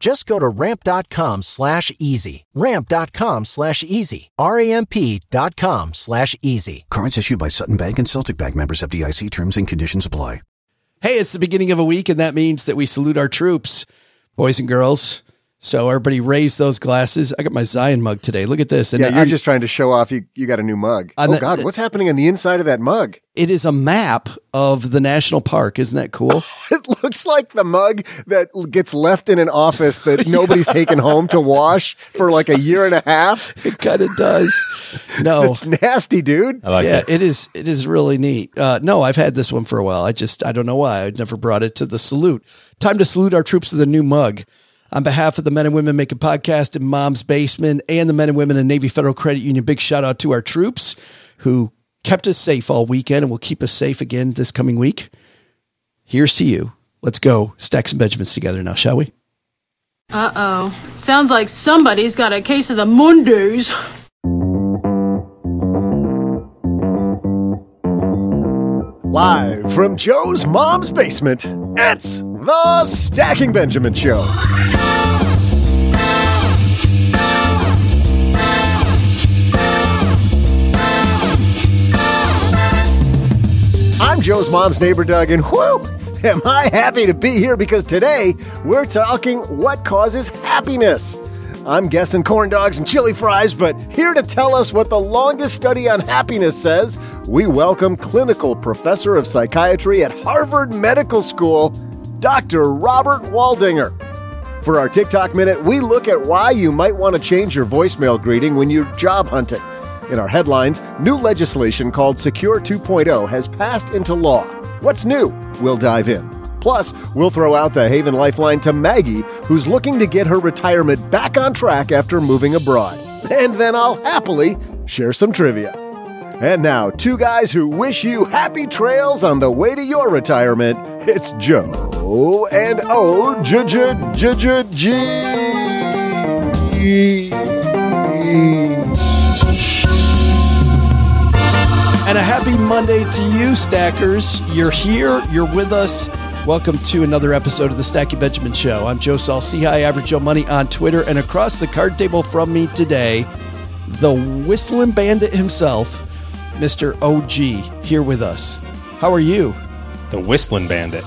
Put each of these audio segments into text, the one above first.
Just go to ramp.com slash easy. Ramp.com slash easy. R-A-M-P dot com slash easy. Cards issued by Sutton Bank and Celtic Bank members FDIC terms and conditions apply. Hey, it's the beginning of a week, and that means that we salute our troops, boys and girls. So everybody raise those glasses. I got my Zion mug today. Look at this. And yeah, you're I'm, just trying to show off you, you got a new mug. Oh, the, God. What's happening on the inside of that mug? It is a map of the national park. Isn't that cool? it looks like the mug that gets left in an office that nobody's taken home to wash for like a year and a half. It kind of does. No, it's nasty, dude. Like yeah, it. it is. It is really neat. Uh, no, I've had this one for a while. I just, I don't know why. I never brought it to the salute. Time to salute our troops with a new mug. On behalf of the men and women making podcast in mom's basement and the men and women in Navy Federal Credit Union, big shout out to our troops who kept us safe all weekend and will keep us safe again this coming week. Here's to you. Let's go stack some Benjamins together now, shall we? Uh oh. Sounds like somebody's got a case of the Mondays. Live from Joe's mom's basement, it's the Stacking Benjamin Show. I'm Joe's mom's neighbor, Doug, and whoo, am I happy to be here because today we're talking what causes happiness. I'm guessing corn dogs and chili fries, but here to tell us what the longest study on happiness says, we welcome clinical professor of psychiatry at Harvard Medical School, Dr. Robert Waldinger. For our TikTok minute, we look at why you might want to change your voicemail greeting when you're job hunting. In our headlines, new legislation called Secure 2.0 has passed into law. What's new? We'll dive in. Plus, we'll throw out the Haven Lifeline to Maggie, who's looking to get her retirement back on track after moving abroad. And then I'll happily share some trivia. And now, two guys who wish you happy trails on the way to your retirement. It's Joe and O J J J J G. And a happy Monday to you, Stackers. You're here, you're with us. Welcome to another episode of the Stacking Benjamin Show. I'm Joe Saul-Sehy Average Joe Money on Twitter, and across the card table from me today, the whistling bandit himself, Mr. OG, here with us. How are you? The Whistling Bandit.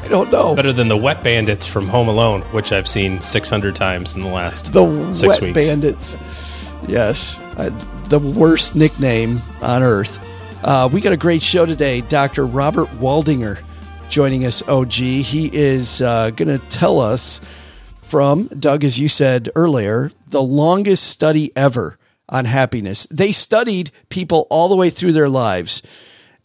I don't know. Better than the Wet Bandits from Home Alone, which I've seen 600 times in the last the six Wet weeks. Bandits. Yes, uh, the worst nickname on earth. Uh, we got a great show today. Dr. Robert Waldinger joining us, OG. He is uh, going to tell us from, Doug, as you said earlier, the longest study ever on happiness. They studied people all the way through their lives.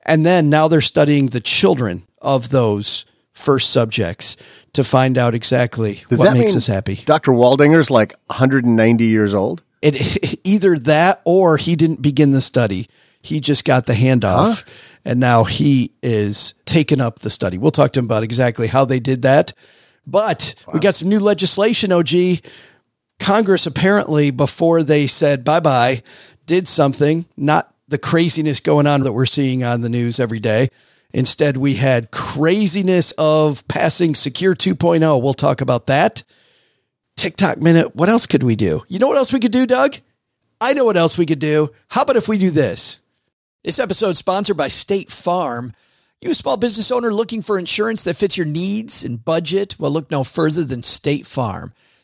And then now they're studying the children of those first subjects to find out exactly Does what makes us happy. Dr. Waldinger's like 190 years old. It either that or he didn't begin the study. He just got the handoff. And now he is taking up the study. We'll talk to him about exactly how they did that. But we got some new legislation, OG. Congress apparently, before they said bye bye, did something, not the craziness going on that we're seeing on the news every day. Instead, we had craziness of passing Secure 2.0. We'll talk about that. TikTok minute. What else could we do? You know what else we could do, Doug? I know what else we could do. How about if we do this? This episode sponsored by State Farm. You a small business owner looking for insurance that fits your needs and budget? Well, look no further than State Farm.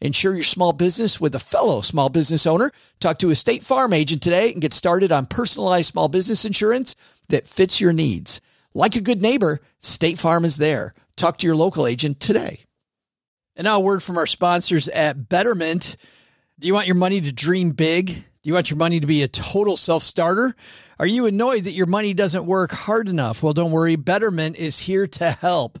Insure your small business with a fellow small business owner. Talk to a State Farm agent today and get started on personalized small business insurance that fits your needs. Like a good neighbor, State Farm is there. Talk to your local agent today. And now a word from our sponsors at Betterment. Do you want your money to dream big? Do you want your money to be a total self starter? Are you annoyed that your money doesn't work hard enough? Well, don't worry. Betterment is here to help.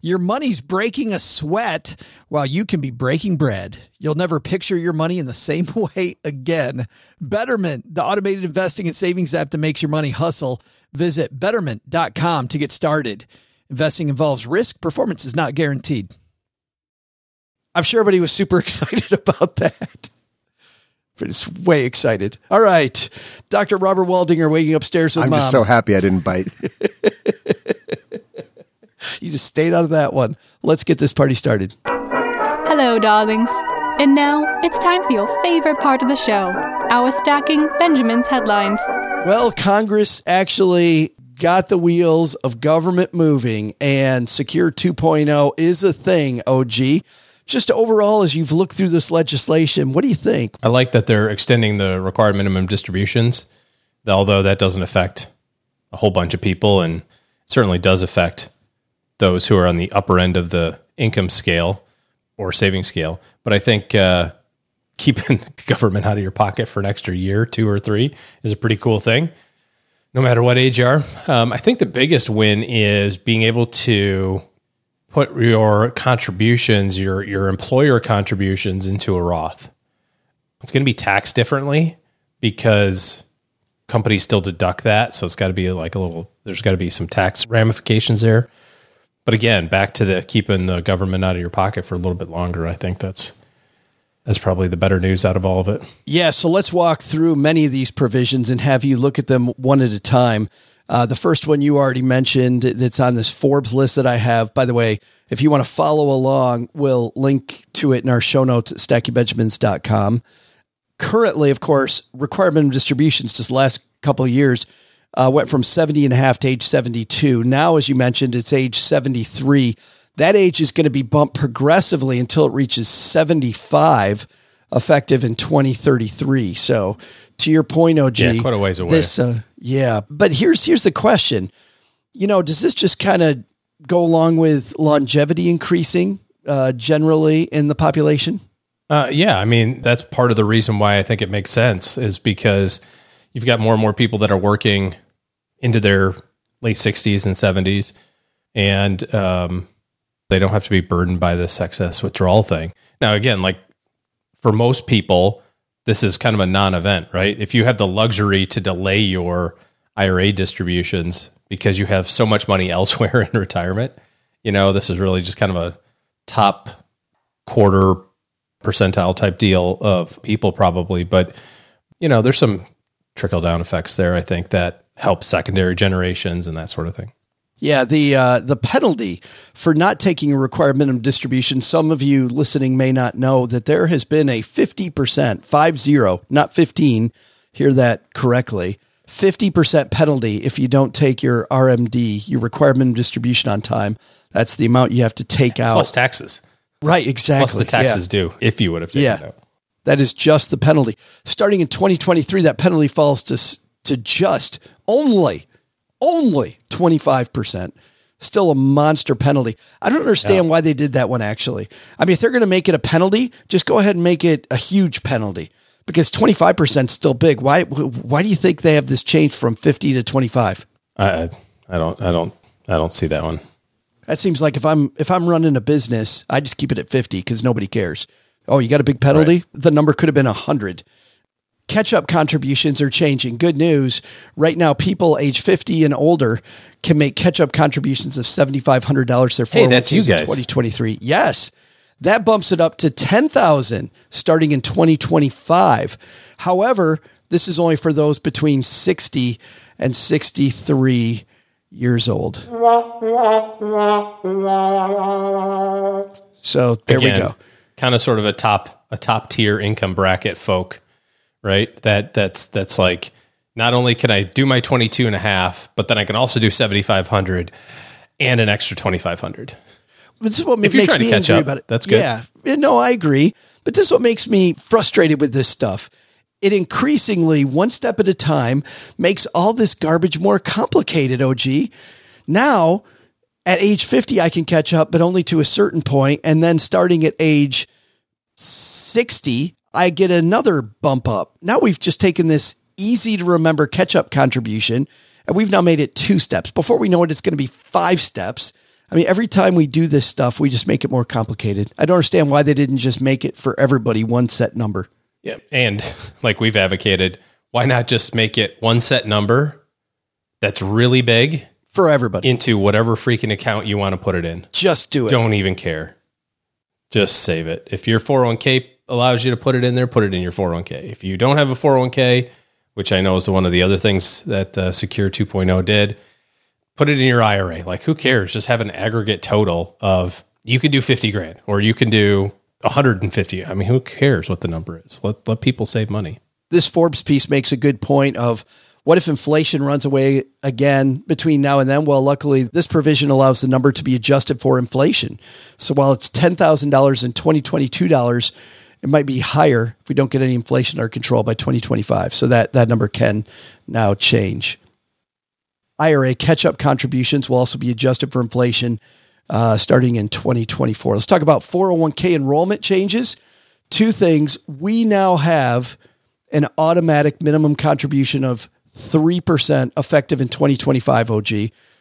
your money's breaking a sweat while you can be breaking bread. You'll never picture your money in the same way again. Betterment, the automated investing and savings app that makes your money hustle. Visit betterment.com to get started. Investing involves risk, performance is not guaranteed. I'm sure everybody was super excited about that. But it's way excited. All right. Dr. Robert Waldinger waiting upstairs with I'm mom. just so happy I didn't bite. you just stayed out of that one. Let's get this party started. Hello, darlings. And now it's time for your favorite part of the show our stacking Benjamin's headlines. Well, Congress actually got the wheels of government moving, and Secure 2.0 is a thing, OG. Just overall, as you've looked through this legislation, what do you think? I like that they're extending the required minimum distributions, although that doesn't affect a whole bunch of people and certainly does affect those who are on the upper end of the income scale or saving scale. But I think uh, keeping the government out of your pocket for an extra year, two or three, is a pretty cool thing, no matter what age you are. Um, I think the biggest win is being able to put your contributions, your your employer contributions, into a Roth. It's going to be taxed differently because companies still deduct that, so it's got to be like a little. There's got to be some tax ramifications there. But again, back to the keeping the government out of your pocket for a little bit longer. I think that's that's probably the better news out of all of it. Yeah, so let's walk through many of these provisions and have you look at them one at a time. Uh, the first one you already mentioned that's on this Forbes list that I have. By the way, if you want to follow along, we'll link to it in our show notes at stackingbenjamins.com. Currently, of course, requirement minimum distributions just last couple of years uh, went from 70 and a half to age 72. Now, as you mentioned, it's age 73. That age is going to be bumped progressively until it reaches 75, effective in 2033. So, to your point, OG, Yeah, quite a ways away. This, uh, yeah, but here's here's the question. You know, does this just kind of go along with longevity increasing uh, generally in the population? Uh, yeah, I mean that's part of the reason why I think it makes sense is because you've got more and more people that are working into their late sixties and seventies, and um, they don't have to be burdened by this excess withdrawal thing. Now, again, like for most people, this is kind of a non-event, right? If you have the luxury to delay your IRA distributions because you have so much money elsewhere in retirement, you know, this is really just kind of a top quarter percentile type deal of people probably but you know there's some trickle down effects there i think that help secondary generations and that sort of thing Yeah, the uh, the penalty for not taking a required minimum distribution. Some of you listening may not know that there has been a fifty percent, five zero, not fifteen. Hear that correctly. 50% penalty if you don't take your RMD, your required minimum distribution on time. That's the amount you have to take out. Plus taxes. right, exactly. Plus the taxes Yeah. due if you would have taken Yeah. it out. That is just the penalty. Starting in 2023, that penalty falls to to just only only 25%. Still a monster penalty. I don't understand why they did that one actually. I mean, if they're going to make it a penalty, just go ahead and make it a huge penalty because 25% is still big. Why why do you think they have this change from 50 to 25? I, I I don't I don't I don't see that one. That seems like if I'm if I'm running a business, I just keep it at 50 because nobody cares. Oh, you got a big penalty? The number could have been 100. Catch up contributions are changing. Good news. Right now, people age 50 and older can make catch up contributions of $7,500 their Hey, that's 401ks you guys. 2023. Yes. That bumps it up to 10,000 starting in 2025. However, this is only for those between 60 and 63 years old. So there we go. Kind of sort of a top a top tier income bracket folk, right? That that's that's like not only can I do my 22 and a half, but then I can also do 7500 and an extra 2500. This is what If you're makes trying to me catch angry up, about it. that's good. Yeah, Yeah, no, I agree. But this is what makes me frustrated with this stuff. It increasingly, one step at a time, makes all this garbage more complicated. Og, now at age fifty, I can catch up, but only to a certain point. and then starting at age sixty, I get another bump up. Now we've just taken this easy to remember catch up contribution, and we've now made it two steps. Before we know it, it's going to be five steps. I mean, every time we do this stuff, we just make it more complicated. I don't understand why they didn't just make it for everybody one set number. Yeah. And like we've advocated, why not just make it one set number that's really big For everybody. into whatever freaking account you want to put it in? just do it. Don't even care. Just save it. If your 401k allows you to put it in there, put it in your 401k. If you don't have a 401k, which I know is one of the other things that uh, Secure 2.0 did, put it in your IRA. Like, who cares? Just have an aggregate total of you could do 50 grand or you can do 150. I mean, who cares what the number is? Let, let people save money. this Forbes piece makes a good point of what if inflation runs away again between now and then? Well, luckily, this provision allows the number to be adjusted for inflation. So while it's $10,000 in $2022, it might be higher if we don't get any inflation under control by 2025. So that, that number can now change. IRA catch up contributions will also be adjusted for inflation uh, starting in 2024. Let's talk about 401k enrollment changes. Two things. We now have an automatic minimum contribution of 3% effective in 2025 OG.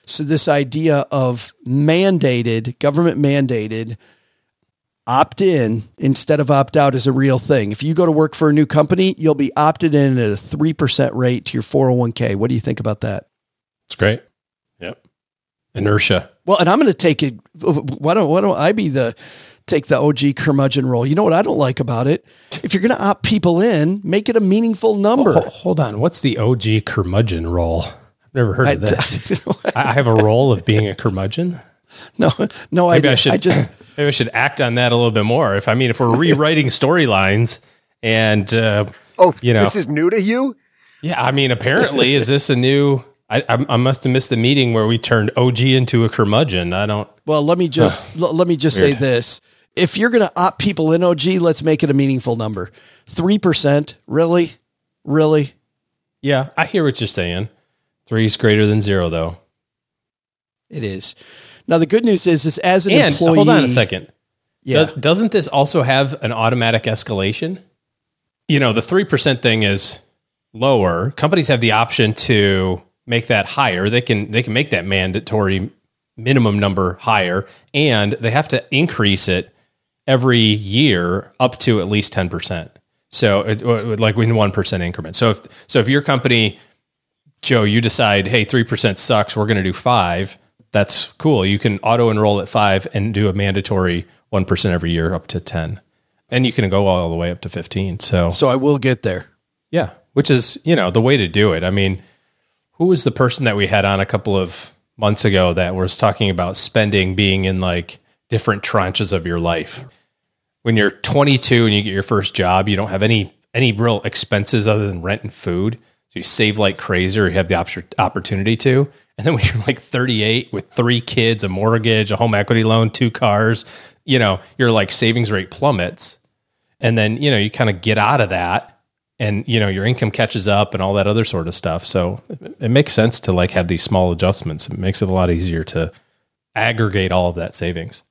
So, this idea of mandated, government mandated, opt in instead of opt out is a real thing. If you go to work for a new company, you'll be opted in at a 3% rate to your 401k. What do you think about that? It's great. Yep. Inertia. Well, and I'm going to take it. Why don't Why don't I be the take the OG curmudgeon role? You know what I don't like about it? If you're going to opt people in, make it a meaningful number. Ho- hold on. What's the OG curmudgeon role? I've never heard I, of this. I I have a role of being a curmudgeon. no, no Maybe idea. I should. I just maybe I should act on that a little bit more. If I mean, if we're rewriting storylines, and uh, Oh, You know. this is new to you? yeah, I mean, apparently, is this a new? I, I, I must have missed the meeting where we turned OG into a curmudgeon. I don't. well, let me just l- let me just say this: if you're going to opt people in OG, let's make it a meaningful number. Three percent, really, really. Yeah, I hear what you're saying. Three is greater than zero, though. It is. Now the good news is, is as an And employee. hold on a second. Yeah. Do- doesn't this also have an automatic escalation? You know, the 3% thing is lower. Companies have the option to make that higher. They can they can make that mandatory minimum number higher and they have to increase it every year up to at least 10%. So it, like in 1% increments. So if so if your company Joe, you decide, hey, 3% sucks, we're going to do 5. That's cool. You can auto enroll at 5 and do a mandatory 1% every year up to 10. And you can go all the way up to 15. So, so I will get there. yeah, which is, you know, the way to do it. I mean, who was the person that we had on a couple of months ago that was talking about spending being in like different tranches of your life? When you're 22 and you get your first job, you don't have any any real expenses other than rent and food. So you save like crazy or you have the op- opportunity to. And then when you're like 38 with three kids, a mortgage, a home equity loan, two cars, you know, your like savings rate plummets. And then, you know, you kind of get out of that and, you know, your income catches up and all that other sort of stuff. So it, it makes sense to like have these small adjustments. It makes it a lot easier to aggregate all of that savings.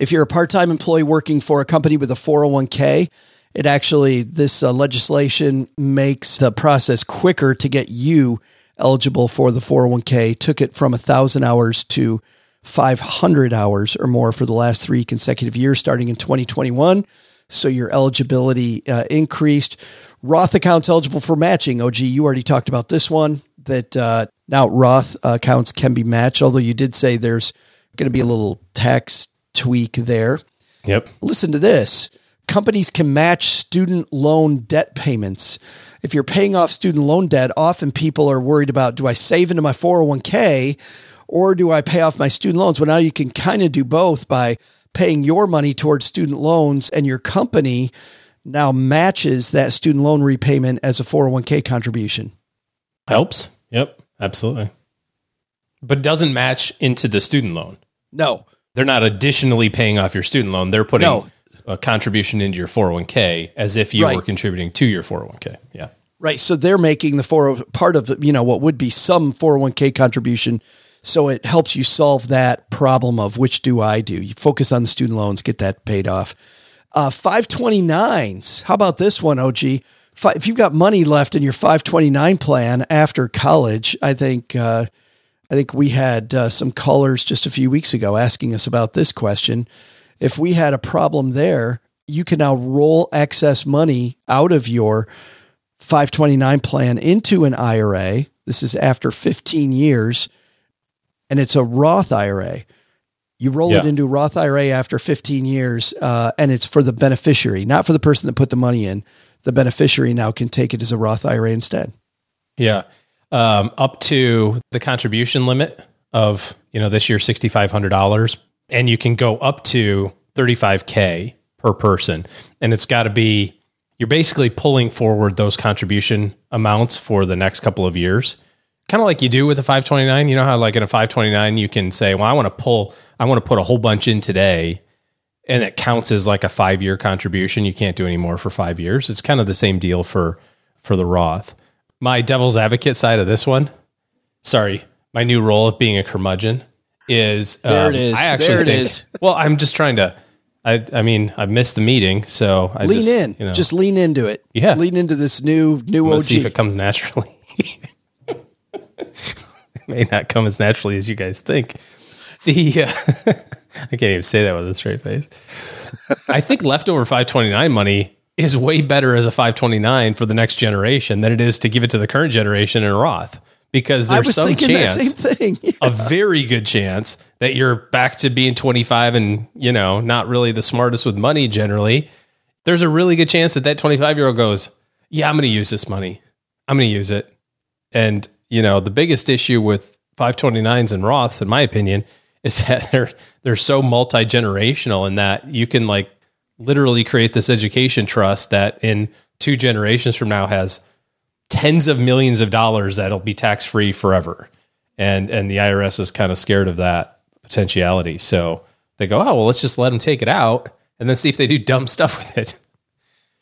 If you're a part time employee working for a company with a 401k, it actually, this uh, legislation makes the process quicker to get you eligible for the 401k. Took it from 1,000 hours to 500 hours or more for the last three consecutive years, starting in 2021. So your eligibility uh, increased. Roth accounts eligible for matching. OG, you already talked about this one that uh, now Roth accounts can be matched, although you did say there's going to be a little tax tweak there. Yep. Listen to this companies can match student loan debt payments. If you're paying off student loan debt, often people are worried about do I save into my 401k or do I pay off my student loans? Well, now you can kind of do both by paying your money towards student loans and your company now matches that student loan repayment as a 401k contribution. Helps. Yep, absolutely. But doesn't match into the student loan. No. They're not additionally paying off your student loan. They're putting No. a contribution into your 401k as if you Right. were contributing to your 401k. Yeah. Right. So they're making the four part of you know what would be some 401k contribution. So it helps you solve that problem of which do I do? You focus on the student loans, get that paid off. Uh, 529s. How about this one, OG? If you've got money left in your 529 plan after college, I think uh, I think we had uh, some callers just a few weeks ago asking us about this question. If we had a problem there, you can now roll excess money out of your 529 plan into an IRA. This is after 15 years, and it's a Roth IRA. You roll it into a Roth IRA after 15 years, uh, and it's for the beneficiary, not for the person that put the money in. The beneficiary now can take it as a Roth IRA instead. Yeah. Um, up to the contribution limit of, you know, this year, $6,500. And you can go up to 35K per person. And it's got to be, you're basically pulling forward those contribution amounts for the next couple of years. Kind of like you do with a 529. You know how, like in a 529, you can say, well, I want to pull, I want to put a whole bunch in today. And it counts as like a five year contribution. You can't do any more for five years. It's kind of the same deal for, for the Roth my devil's advocate side of this one, sorry, my new role of being a curmudgeon is There um, it is. I actually There it think- is. Well, I'm just trying to. I I mean, I've missed the meeting, so I lean just, in, You know, just lean into it. Yeah. lean into this new new let's see if it comes naturally. it may not come as naturally as you guys think. The uh, I can't even say that with a straight face. I think leftover 529 money is way better as a 529 for the next generation than it is to give it to the current generation in a Roth because there's some chance thing. a very good chance that you're back to being 25 and you know not really the smartest with money generally. There's a really good chance that that 25 year old goes yeah i'm going to use this money. I'm going to use it. And you know the biggest issue with 529s and roths in my opinion is that they're they're so multi-generational in that you can like literally create this education trust that in two generations from now has tens of millions of dollars that'll be tax free forever. And and the IRS is kind of scared of that potentiality. So they go, oh well, let's just let them take it out and then see if they do dumb stuff with it.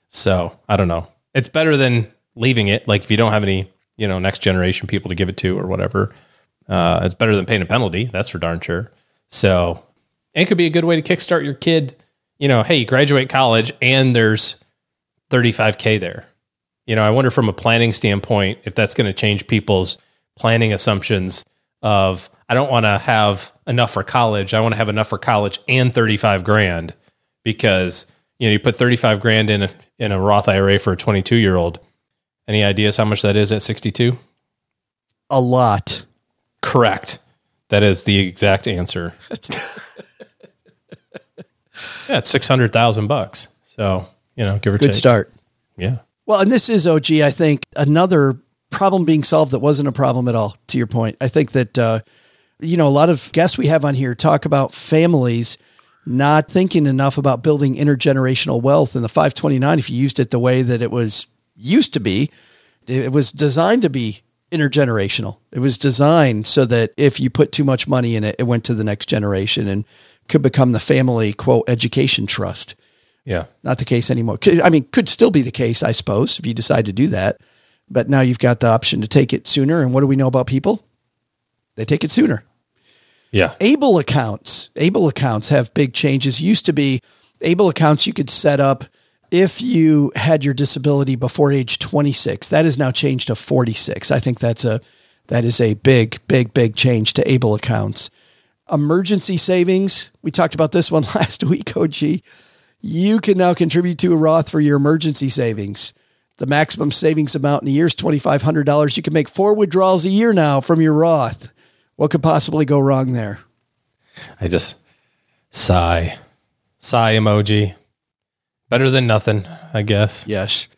So I don't know. It's better than leaving it. Like if you don't have any, you know, next generation people to give it to or whatever. Uh, it's better than paying a penalty. That's for darn sure. So it could be a good way to kickstart your kid. You know, hey, you graduate college and there's 35k there. You know, I wonder from a planning standpoint if that's going to change people's planning assumptions of I don't want to have enough for college. I want to have enough for college and 35 grand because you know, you put 35 grand in a in a Roth IRA for a 22 year old. Any ideas how much that is at 62? a lot. Correct. That is the exact answer. yeah, it's 600,000 bucks. So, you know, give or Good take. start. Yeah. Well, and this is OG. I think another problem being solved that wasn't a problem at all. To your point, I think that uh, you know a lot of guests we have on here talk about families not thinking enough about building intergenerational wealth. And the 529, if you used it the way that it was used to be, it was designed to be intergenerational. It was designed so that if you put too much money in it, it went to the next generation and could become the family quote education trust. Yeah. Not the case anymore. I mean, could still be the case, I suppose, if you decide to do that. But now you've got the option to take it sooner. And what do we know about people? They take it sooner. Yeah. Able accounts, Able accounts have big changes. Used to be Able accounts you could set up if you had your disability before age 26. That has now changed to 46. I think that's a that is a big big big change to Able accounts. Emergency savings, we talked about this one last week, OG. You can now contribute to a Roth for your emergency savings. The maximum savings amount in a year is $2,500. You can make four withdrawals a year now from your Roth. What could possibly go wrong there? I just sigh. Sigh emoji. Better than nothing, I guess. Yes.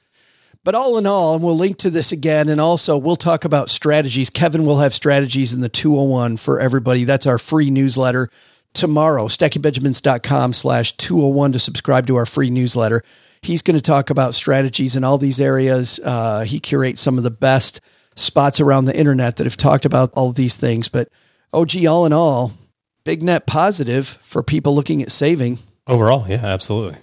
But all in all, and we'll link to this again, and also we'll talk about strategies. Kevin will have strategies in the 201 for everybody. That's our free newsletter tomorrow. StackingBenjamins.com slash 201 to subscribe to our free newsletter. He's going to talk about strategies in all these areas. Uh, he curates some of the best spots around the internet that have talked about all these things. But OG, all in all, big net positive for people looking at saving. Overall, yeah, absolutely.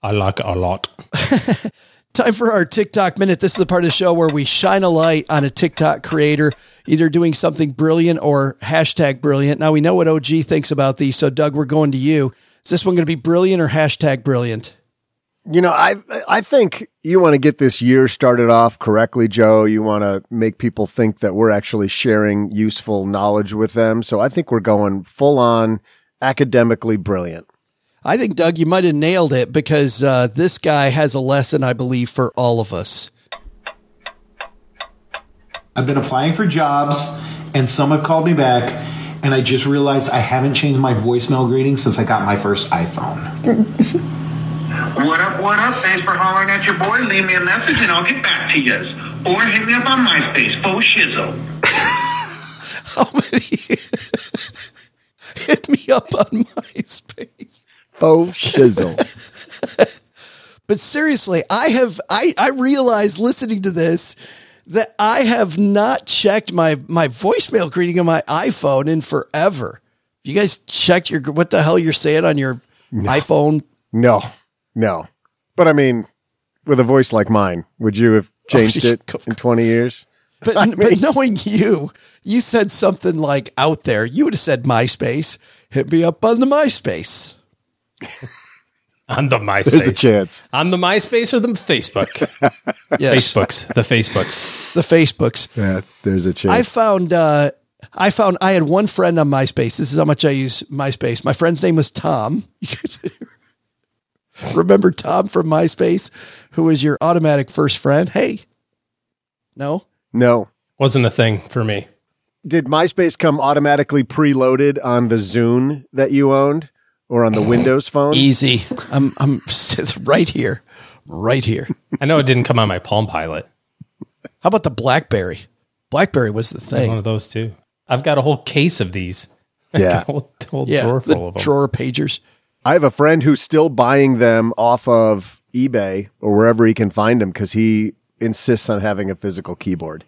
I like it a lot. Time for our TikTok minute. This is the part of the show where we shine a light on a TikTok creator, either doing something brilliant or hashtag brilliant. Now we know what OG thinks about these. So, Doug, we're going to you. Is this one going to be brilliant or hashtag brilliant? You know, I I think you want to get this year started off correctly, Joe. You want to make people think that we're actually sharing useful knowledge with them. So I think we're going full on academically brilliant. I think, Doug, you might have nailed it because uh, this guy has a lesson, I believe, for all of us. I've been applying for jobs, and some have called me back, and I just realized I haven't changed my voicemail greeting since I got my first iPhone. What up, what up? Thanks for hollering at your boy. Leave me a message and I'll get back to you. Or hit me up on MySpace, Faux Shizzle. How many? Hit me up on MySpace. Faux shizzle. But seriously, I have I I realized listening to this that I have not checked my my voicemail greeting on my iPhone in forever. You guys checked your what the hell you're saying on your iPhone? No, no. But I mean, with a voice like mine, would you have oh, changed Oh, it in 20 years? But but knowing you, you said something like out there. You would have said MySpace. Hit me up on the MySpace. On the MySpace. There's a chance. On the MySpace or the Facebook? Yes, Facebooks. The Facebooks. the Facebooks. Yeah, there's a chance. I found uh, I found I had one friend on MySpace. This is how much I use MySpace. My friend's name was Tom. Remember Tom from MySpace, who was your automatic first friend? Hey, no, no. Wasn't a thing for me. Did MySpace come automatically preloaded on the Zune that you owned or on the Windows phone? easy. I'm I'm right here, right here. I know it didn't come on my Palm Pilot. How about the BlackBerry? BlackBerry was the thing. One of those too. I've got a whole case of these. Yeah. a whole, whole Yeah, drawer the full of them. drawer pagers. I have a friend who's still buying them off of eBay or wherever he can find them because he insists on having a physical keyboard.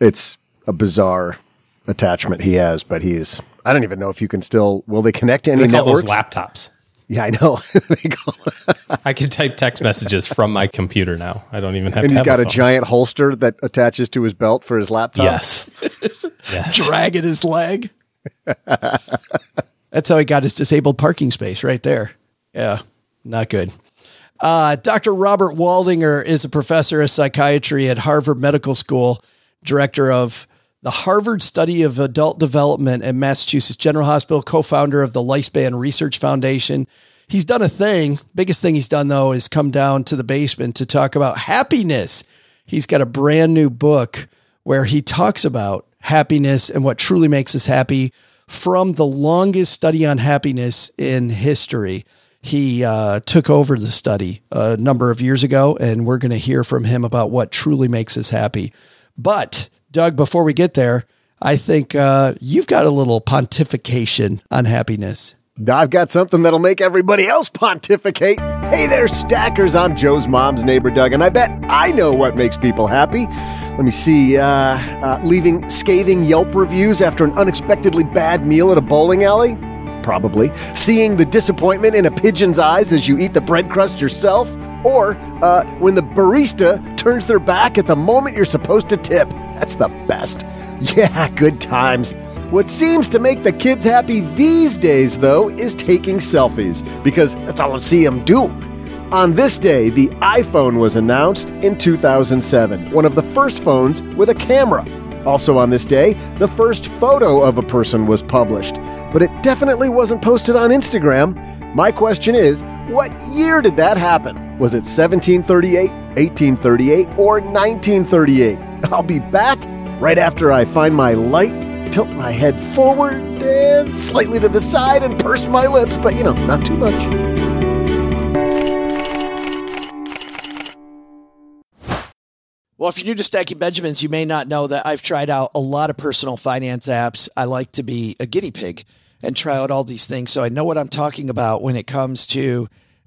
It's a bizarre attachment he has, but he's. I don't even know if you can still. Will they connect to any They call those networks? laptops. yeah, I know. I can type text messages from my computer now. I don't even have to. and to he's have got a phone. giant holster that attaches to his belt for his laptop. Yes. yes. dragging his leg. That's how he got his disabled parking space right there. Yeah, not good. Uh, Dr. Robert Waldinger is a professor of psychiatry at Harvard Medical School, director of the Harvard Study of Adult Development at Massachusetts General Hospital, co founder of the Lifespan Research Foundation. He's done a thing. Biggest thing he's done, though, is come down to the basement to talk about happiness. He's got a brand new book where he talks about happiness and what truly makes us happy from the longest study on happiness in history. He uh, took over the study a number of years ago, and we're going to hear from him about what truly makes us happy. But, Doug, before we get there, I think uh, you've got a little pontification on happiness. I've got something that'll make everybody else pontificate. Hey there, stackers. I'm Joe's mom's neighbor, Doug, and I bet I know what makes people happy. Let me see. Uh, uh, leaving scathing Yelp reviews after an unexpectedly bad meal at a bowling alley? Probably. Seeing the disappointment in a pigeon's eyes as you eat the bread crust yourself? Or uh, when the barista turns their back at the moment you're supposed to tip? That's the best. Yeah, good times. What seems to make the kids happy these days, though, is taking selfies, because that's all I see them do. On this day, the iPhone was announced in 2007, one of the first phones with a camera. Also on this day, the first photo of a person was published, but it definitely wasn't posted on Instagram. My question is, what year did that happen? Was it 1738, 1838, or 1938? I'll be back right after I find my light, tilt my head forward and slightly to the side and purse my lips, but you know, not too much. Well, if you're new to Stacking Benjamins, you may not know that I've tried out a lot of personal finance apps. I like to be a guinea pig and try out all these things. So I know what I'm talking about when it comes to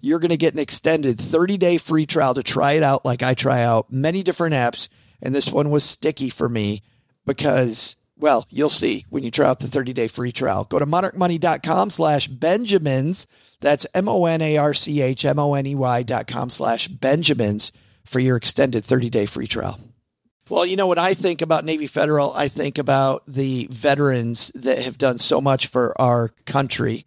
you're going to get an extended 30 day free trial to try it out like I try out many different apps. And this one was sticky for me because, well, you'll see when you try out the 30 day free trial. Go to monarchmoney.com slash Benjamins. That's M O N A R C H M O N E Y dot com slash Benjamins for your extended 30 day free trial. Well, you know, what I think about Navy Federal, I think about the veterans that have done so much for our country.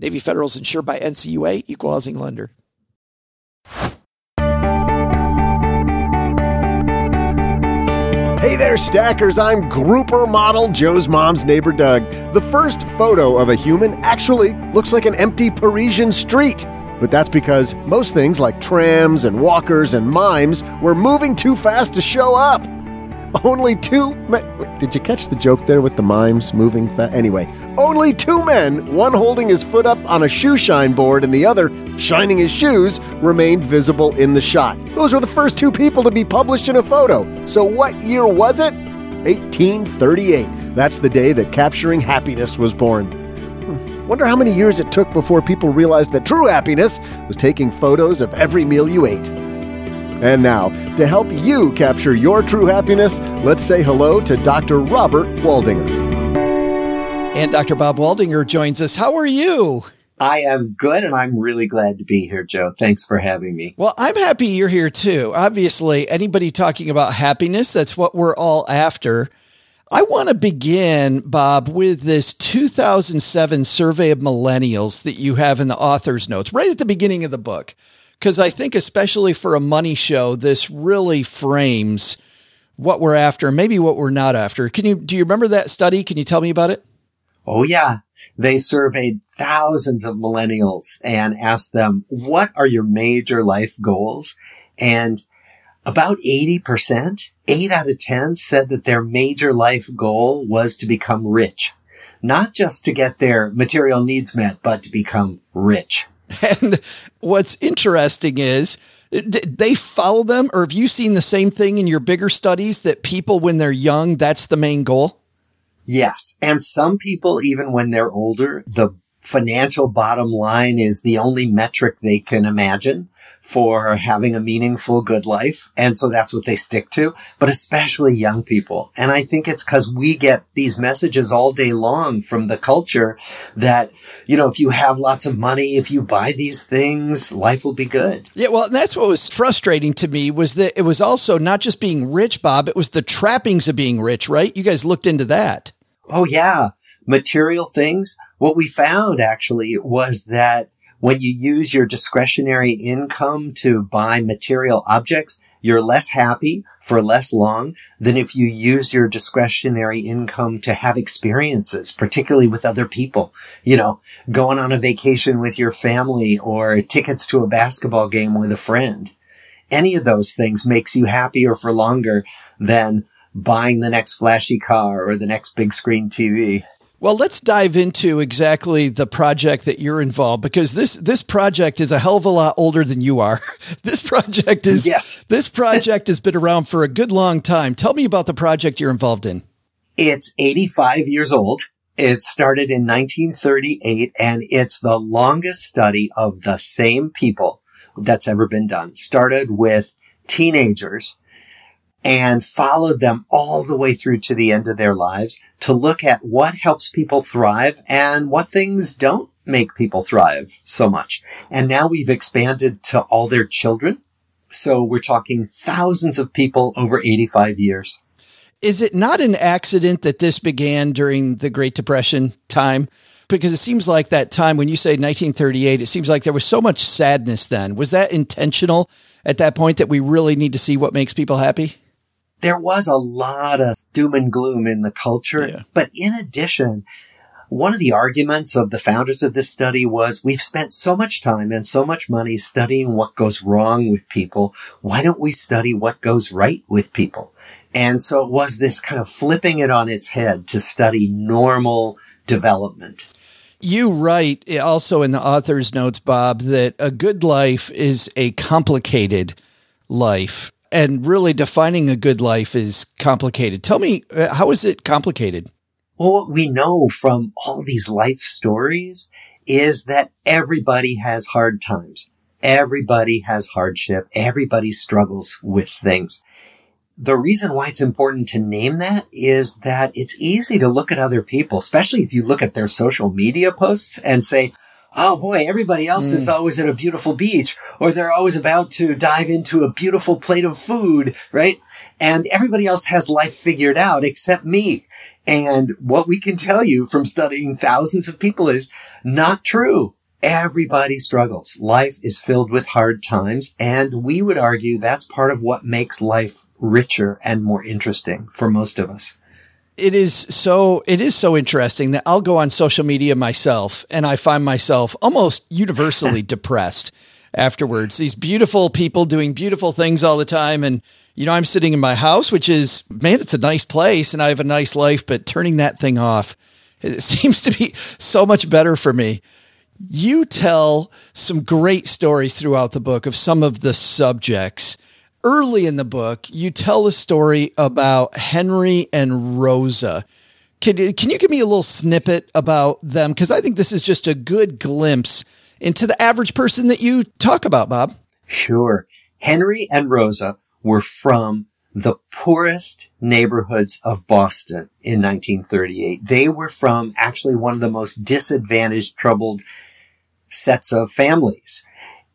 Navy Federal is insured by NCUA, Equal Housing Lender. Hey there, stackers. I'm grouper model Joe's mom's neighbor Doug. The first photo of a human actually looks like an empty Parisian street. But that's because most things like trams and walkers and mimes were moving too fast to show up. Only two men. Did you catch the joke there with the mimes moving? Anyway, only two men, one holding his foot up on a shoe shine board and the other shining his shoes, remained visible in the shot. Those were the first two people to be published in a photo. So what year was it? 1838. That's the day that Capturing Happiness was born. Hmm. Wonder how many years it took before people realized that true happiness was taking photos of every meal you ate. And now, to help you capture your true happiness, let's say hello to Dr. Robert Waldinger. And Dr. Bob Waldinger joins us. How are you? I am good, and I'm really glad to be here, Joe. Thanks for having me. Well, I'm happy you're here too. Obviously, anybody talking about happiness, that's what we're all after. I want to begin, Bob, with this 2007 survey of millennials that you have in the author's notes right at the beginning of the book. Because I think, especially for a money show, this really frames what we're after, maybe what we're not after. Can you, do you remember that study? Can you tell me about it? Oh, yeah. They surveyed thousands of millennials and asked them, what are your major life goals? And about 80%, 8 out of 10 said that their major life goal was to become rich. Not just to get their material needs met, but to become rich. And what's interesting is they follow them or have you seen the same thing in your bigger studies that people when they're young, that's the main goal? Yes. And some people, even when they're older, the financial bottom line is the only metric they can imagine for having a meaningful, good life. And so that's what they stick to, but especially young people. And I think it's because we get these messages all day long from the culture that, you know, if you have lots of money, if you buy these things, life will be good. Yeah. Well, that's what was frustrating to me was that it was also not just being rich, Bob, it was the trappings of being rich, right? You guys looked into that. Oh, yeah. Material things. What we found actually was that when you use your discretionary income to buy material objects, you're less happy for less long than if you use your discretionary income to have experiences, particularly with other people. You know, going on a vacation with your family or tickets to a basketball game with a friend. Any of those things makes you happier for longer than buying the next flashy car or the next big screen TV. Well, let's dive into exactly the project that you're involved because this this project is a hell of a lot older than you are. this project is yes. this project has been around for a good long time. Tell me about the project you're involved in. It's 85 years old. It started in 1938 and it's the longest study of the same people that's ever been done. Started with teenagers and followed them all the way through to the end of their lives to look at what helps people thrive and what things don't make people thrive so much. And now we've expanded to all their children. So we're talking thousands of people over 85 years. Is it not an accident that this began during the Great Depression time? Because it seems like that time when you say 1938, it seems like there was so much sadness then. Was that intentional at that point that we really need to see what makes people happy? There was a lot of doom and gloom in the culture. Yeah. But in addition, one of the arguments of the founders of this study was we've spent so much time and so much money studying what goes wrong with people. Why don't we study what goes right with people? And so it was this kind of flipping it on its head to study normal development. You write eh, also in the author's notes, Bob, that a good life is a complicated life and really defining a good life is complicated. Tell me, uh, how is it complicated? Well, what we know from all these life stories is that everybody has hard times. Everybody has hardship. Everybody struggles with things. The reason why it's important to name that is that it's easy to look at other people, especially if you look at their social media posts and say, oh boy, everybody else mm. is always at a beautiful beach or they're always about to dive into a beautiful plate of food, right? And everybody else has life figured out except me. And what we can tell you from studying thousands of people is not true. Everybody struggles. Life is filled with hard times. And we would argue that's part of what makes life richer and more interesting for most of us it is so it is so interesting that I'll go on social media myself and I find myself almost universally depressed afterwards. These beautiful people doing beautiful things all the time and you know I'm sitting in my house which is man it's a nice place and I have a nice life but turning that thing off it seems to be so much better for me. You tell some great stories throughout the book of some of the subjects early in the book, you tell a story about Henry and Rosa. Can, can you give me a little snippet about them? Because I think this is just a good glimpse into the average person that you talk about, Bob. Sure. Henry and Rosa were from the poorest neighborhoods of Boston in 1938. They were from actually one of the most disadvantaged, troubled sets of families.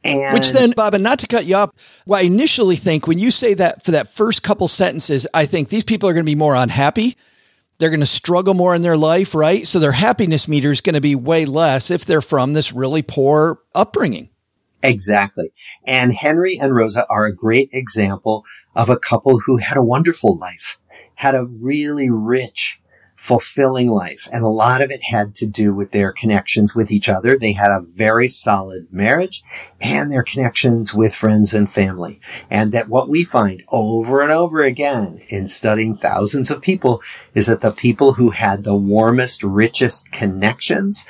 And Which then, Bob, and not to cut you off, well, I initially think when you say that for that first couple sentences, I think these people are going to be more unhappy. they're going to struggle more in their life, right? So their happiness meter is going to be way less if they're from this really poor upbringing. Exactly. And Henry and Rosa are a great example of a couple who had a wonderful life, had a really rich, fulfilling life. And a lot of it had to do with their connections with each other. They had a very solid marriage and their connections with friends and family. And that what we find over and over again in studying thousands of people is that the people who had the warmest, richest connections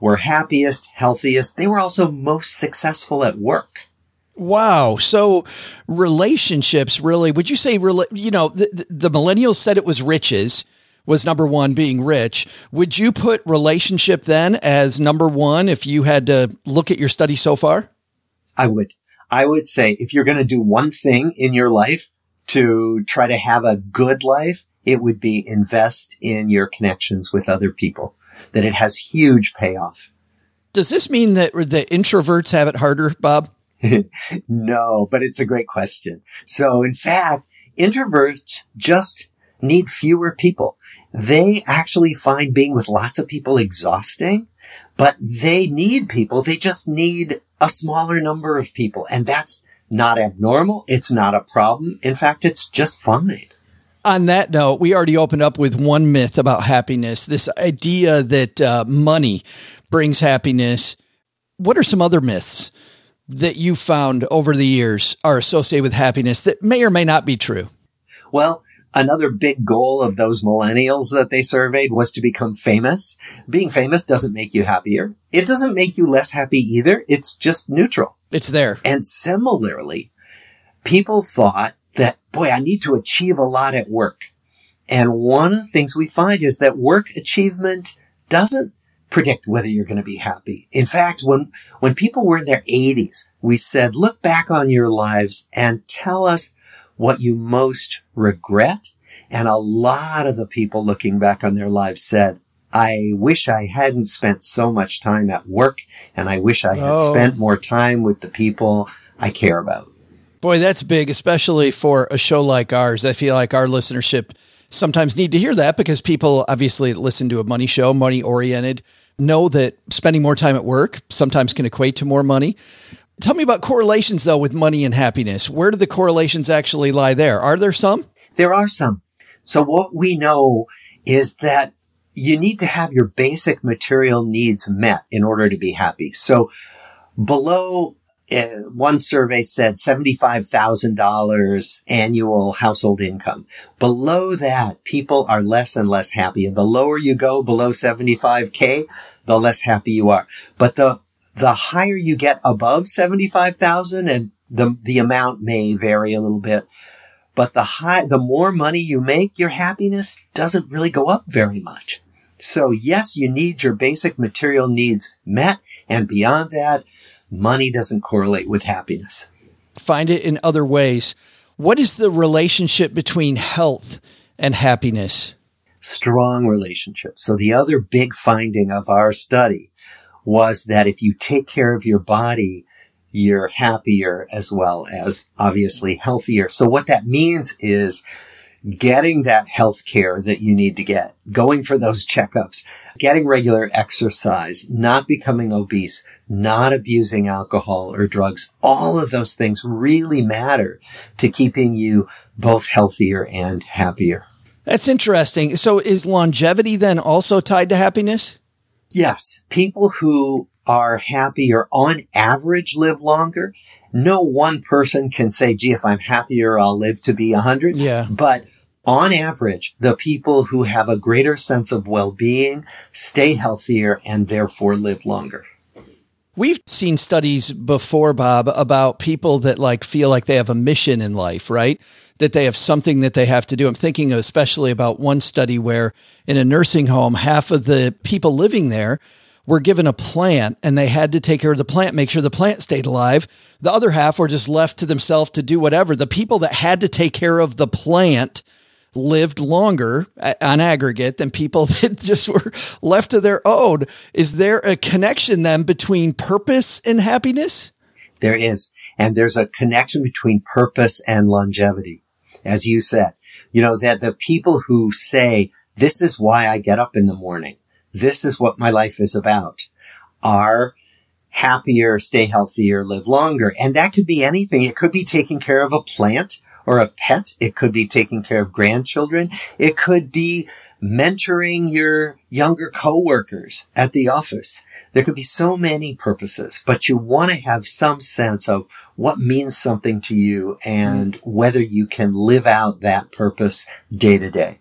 were happiest, healthiest. They were also most successful at work. Wow. So relationships really, would you say, you know, the, the millennials said it was riches was number one, being rich. Would you put relationship then as number one if you had to look at your study so far? I would. I would say if you're going to do one thing in your life to try to have a good life, it would be invest in your connections with other people, that it has huge payoff. Does this mean that the introverts have it harder, Bob? no, but it's a great question. So in fact, introverts just need fewer people they actually find being with lots of people exhausting, but they need people. They just need a smaller number of people. And that's not abnormal. It's not a problem. In fact, it's just fine. On that note, we already opened up with one myth about happiness this idea that uh, money brings happiness. What are some other myths that you found over the years are associated with happiness that may or may not be true? Well, Another big goal of those millennials that they surveyed was to become famous. Being famous doesn't make you happier. It doesn't make you less happy either. It's just neutral. It's there. And similarly, people thought that, boy, I need to achieve a lot at work. And one of the things we find is that work achievement doesn't predict whether you're going to be happy. In fact, when, when people were in their 80s, we said, look back on your lives and tell us what you most regret. And a lot of the people looking back on their lives said, I wish I hadn't spent so much time at work and I wish I had oh. spent more time with the people I care about. Boy, that's big, especially for a show like ours. I feel like our listenership sometimes need to hear that because people obviously listen to a money show, money oriented, know that spending more time at work sometimes can equate to more money. Tell me about correlations though with money and happiness. Where do the correlations actually lie there? Are there some? There are some. So what we know is that you need to have your basic material needs met in order to be happy. So below uh, one survey said $75,000 annual household income. Below that, people are less and less happy. And the lower you go below 75K, the less happy you are. But the the higher you get above 75,000 and the, the amount may vary a little bit, but the high, the more money you make, your happiness doesn't really go up very much. So yes, you need your basic material needs met. And beyond that, money doesn't correlate with happiness. Find it in other ways. What is the relationship between health and happiness? Strong relationship. So the other big finding of our study was that if you take care of your body, you're happier as well as obviously healthier. So what that means is getting that health care that you need to get, going for those checkups, getting regular exercise, not becoming obese, not abusing alcohol or drugs. All of those things really matter to keeping you both healthier and happier. That's interesting. So is longevity then also tied to happiness? Yes, people who are happier on average live longer. No one person can say, gee, if I'm happier, I'll live to be a hundred. Yeah. But on average, the people who have a greater sense of well-being stay healthier and therefore live longer. We've seen studies before, Bob, about people that like feel like they have a mission in life, right? that they have something that they have to do. I'm thinking especially about one study where in a nursing home, half of the people living there were given a plant and they had to take care of the plant, make sure the plant stayed alive. The other half were just left to themselves to do whatever. The people that had to take care of the plant lived longer on aggregate than people that just were left to their own. Is there a connection then between purpose and happiness? There is. And there's a connection between purpose and longevity as you said, you know, that the people who say, This is why I get up in the morning. This is what my life is about. Are happier, stay healthier, live longer. And that could be anything. It could be taking care of a plant or a pet. It could be taking care of grandchildren. It could be mentoring your younger coworkers at the office. There could be so many purposes, but you want to have some sense of what means something to you and mm-hmm. whether you can live out that purpose day to day.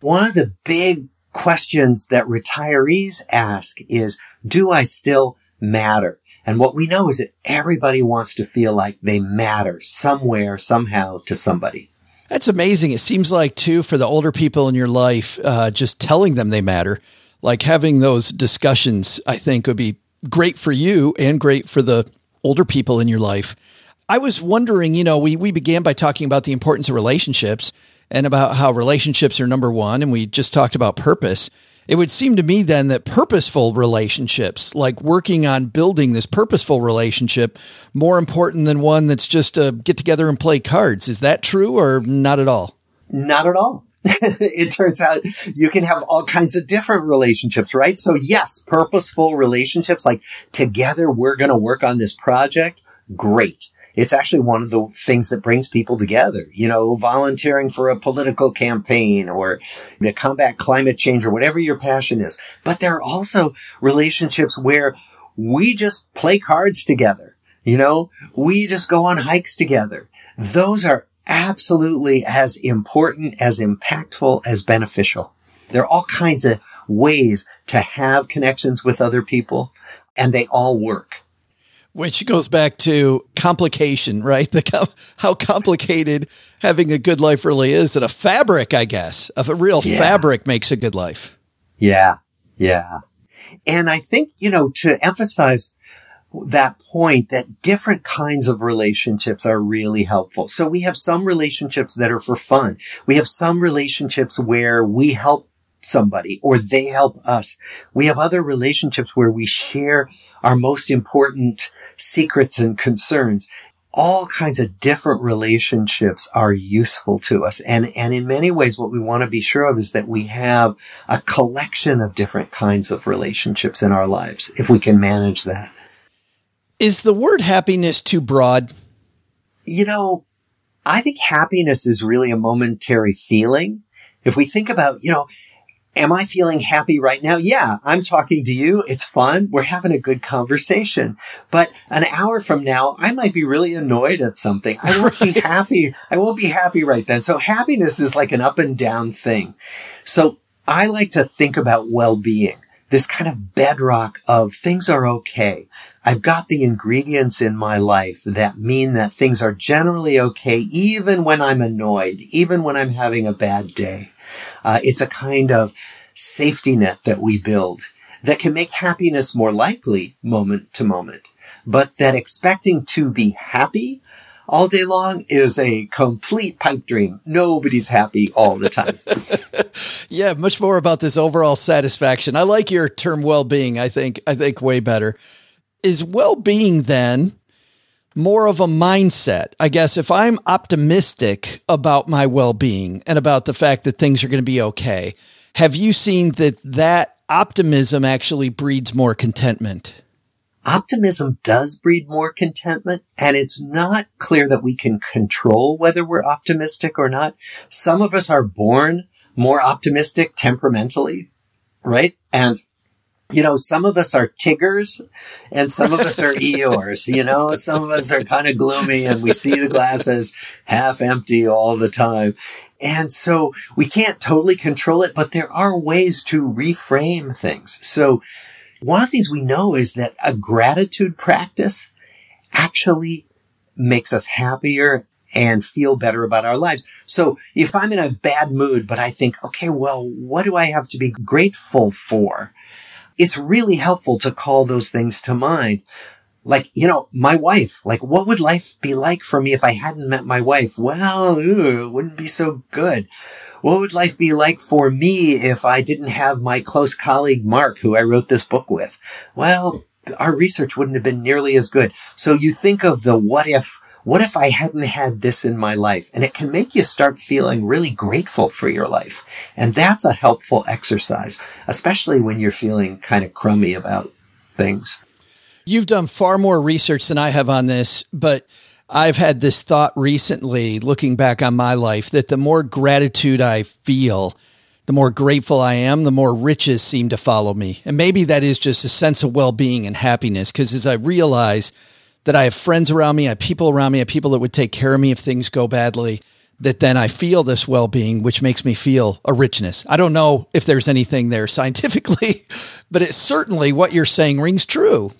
One of the big questions that retirees ask is, do I still matter? And what we know is that everybody wants to feel like they matter somewhere, somehow to somebody. That's amazing. It seems like, too, for the older people in your life, uh, just telling them they matter like having those discussions, I think would be great for you and great for the older people in your life. I was wondering, you know, we, we began by talking about the importance of relationships and about how relationships are number one. And we just talked about purpose. It would seem to me then that purposeful relationships, like working on building this purposeful relationship, more important than one that's just a get together and play cards. Is that true or not at all? Not at all. it turns out you can have all kinds of different relationships, right? So yes, purposeful relationships like together we're going to work on this project. Great. It's actually one of the things that brings people together, you know, volunteering for a political campaign or to combat climate change or whatever your passion is. But there are also relationships where we just play cards together. You know, we just go on hikes together. Those are absolutely as important, as impactful, as beneficial. There are all kinds of ways to have connections with other people and they all work. Which goes back to complication, right? The how complicated having a good life really is that a fabric, I guess, of a real yeah. fabric makes a good life. Yeah. Yeah. And I think, you know, to emphasize that point that different kinds of relationships are really helpful. So we have some relationships that are for fun. We have some relationships where we help somebody or they help us. We have other relationships where we share our most important secrets and concerns. All kinds of different relationships are useful to us. And, and in many ways, what we want to be sure of is that we have a collection of different kinds of relationships in our lives if we can manage that. Is the word happiness too broad? You know, I think happiness is really a momentary feeling. If we think about, you know, am I feeling happy right now? Yeah, I'm talking to you. It's fun. We're having a good conversation. But an hour from now, I might be really annoyed at something. I won't be happy. I won't be happy right then. So happiness is like an up and down thing. So I like to think about well-being, this kind of bedrock of things are okay. I've got the ingredients in my life that mean that things are generally okay, even when I'm annoyed, even when I'm having a bad day. Uh, it's a kind of safety net that we build that can make happiness more likely moment to moment, but that expecting to be happy all day long is a complete pipe dream. Nobody's happy all the time. yeah, much more about this overall satisfaction. I like your term well-being. I think I think way better is well being then more of a mindset? I guess if I'm optimistic about my well being and about the fact that things are going to be okay, have you seen that that optimism actually breeds more contentment? Optimism does breed more contentment, and it's not clear that we can control whether we're optimistic or not. Some of us are born more optimistic temperamentally, right? And you know, some of us are Tiggers and some of us are Eeyores, you know, some of us are kind of gloomy and we see the glass as half empty all the time. And so we can't totally control it, but there are ways to reframe things. So one of the things we know is that a gratitude practice actually makes us happier and feel better about our lives. So if I'm in a bad mood, but I think, okay, well, what do I have to be grateful for? It's really helpful to call those things to mind. Like, you know, my wife, like, what would life be like for me if I hadn't met my wife? Well, ooh, it wouldn't be so good. What would life be like for me if I didn't have my close colleague, Mark, who I wrote this book with? Well, our research wouldn't have been nearly as good. So you think of the what if what if I hadn't had this in my life? And it can make you start feeling really grateful for your life. And that's a helpful exercise, especially when you're feeling kind of crummy about things. You've done far more research than I have on this, but I've had this thought recently looking back on my life that the more gratitude I feel, the more grateful I am, the more riches seem to follow me. And maybe that is just a sense of well being and happiness. Because as I realize that I have friends around me, I have people around me, I have people that would take care of me if things go badly, that then I feel this well being, which makes me feel a richness. I don't know if there's anything there scientifically, but it's certainly what you're saying rings true.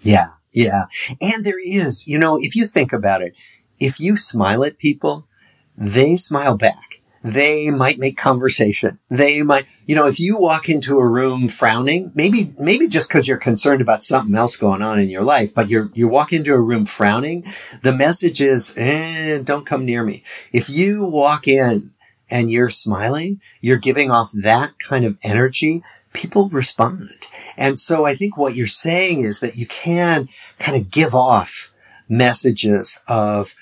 Yeah. Yeah. And there is, you know, if you think about it, if you smile at people, they smile back. They might make conversation. They might, you know, if you walk into a room frowning, maybe, maybe just because you're concerned about something else going on in your life, but you're, you walk into a room frowning, the message is, eh, don't come near me. If you walk in and you're smiling, you're giving off that kind of energy people respond. And so I think what you're saying is that you can kind of give off messages of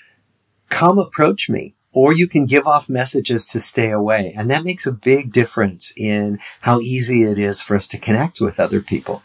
come approach me or you can give off messages to stay away. And that makes a big difference in how easy it is for us to connect with other people.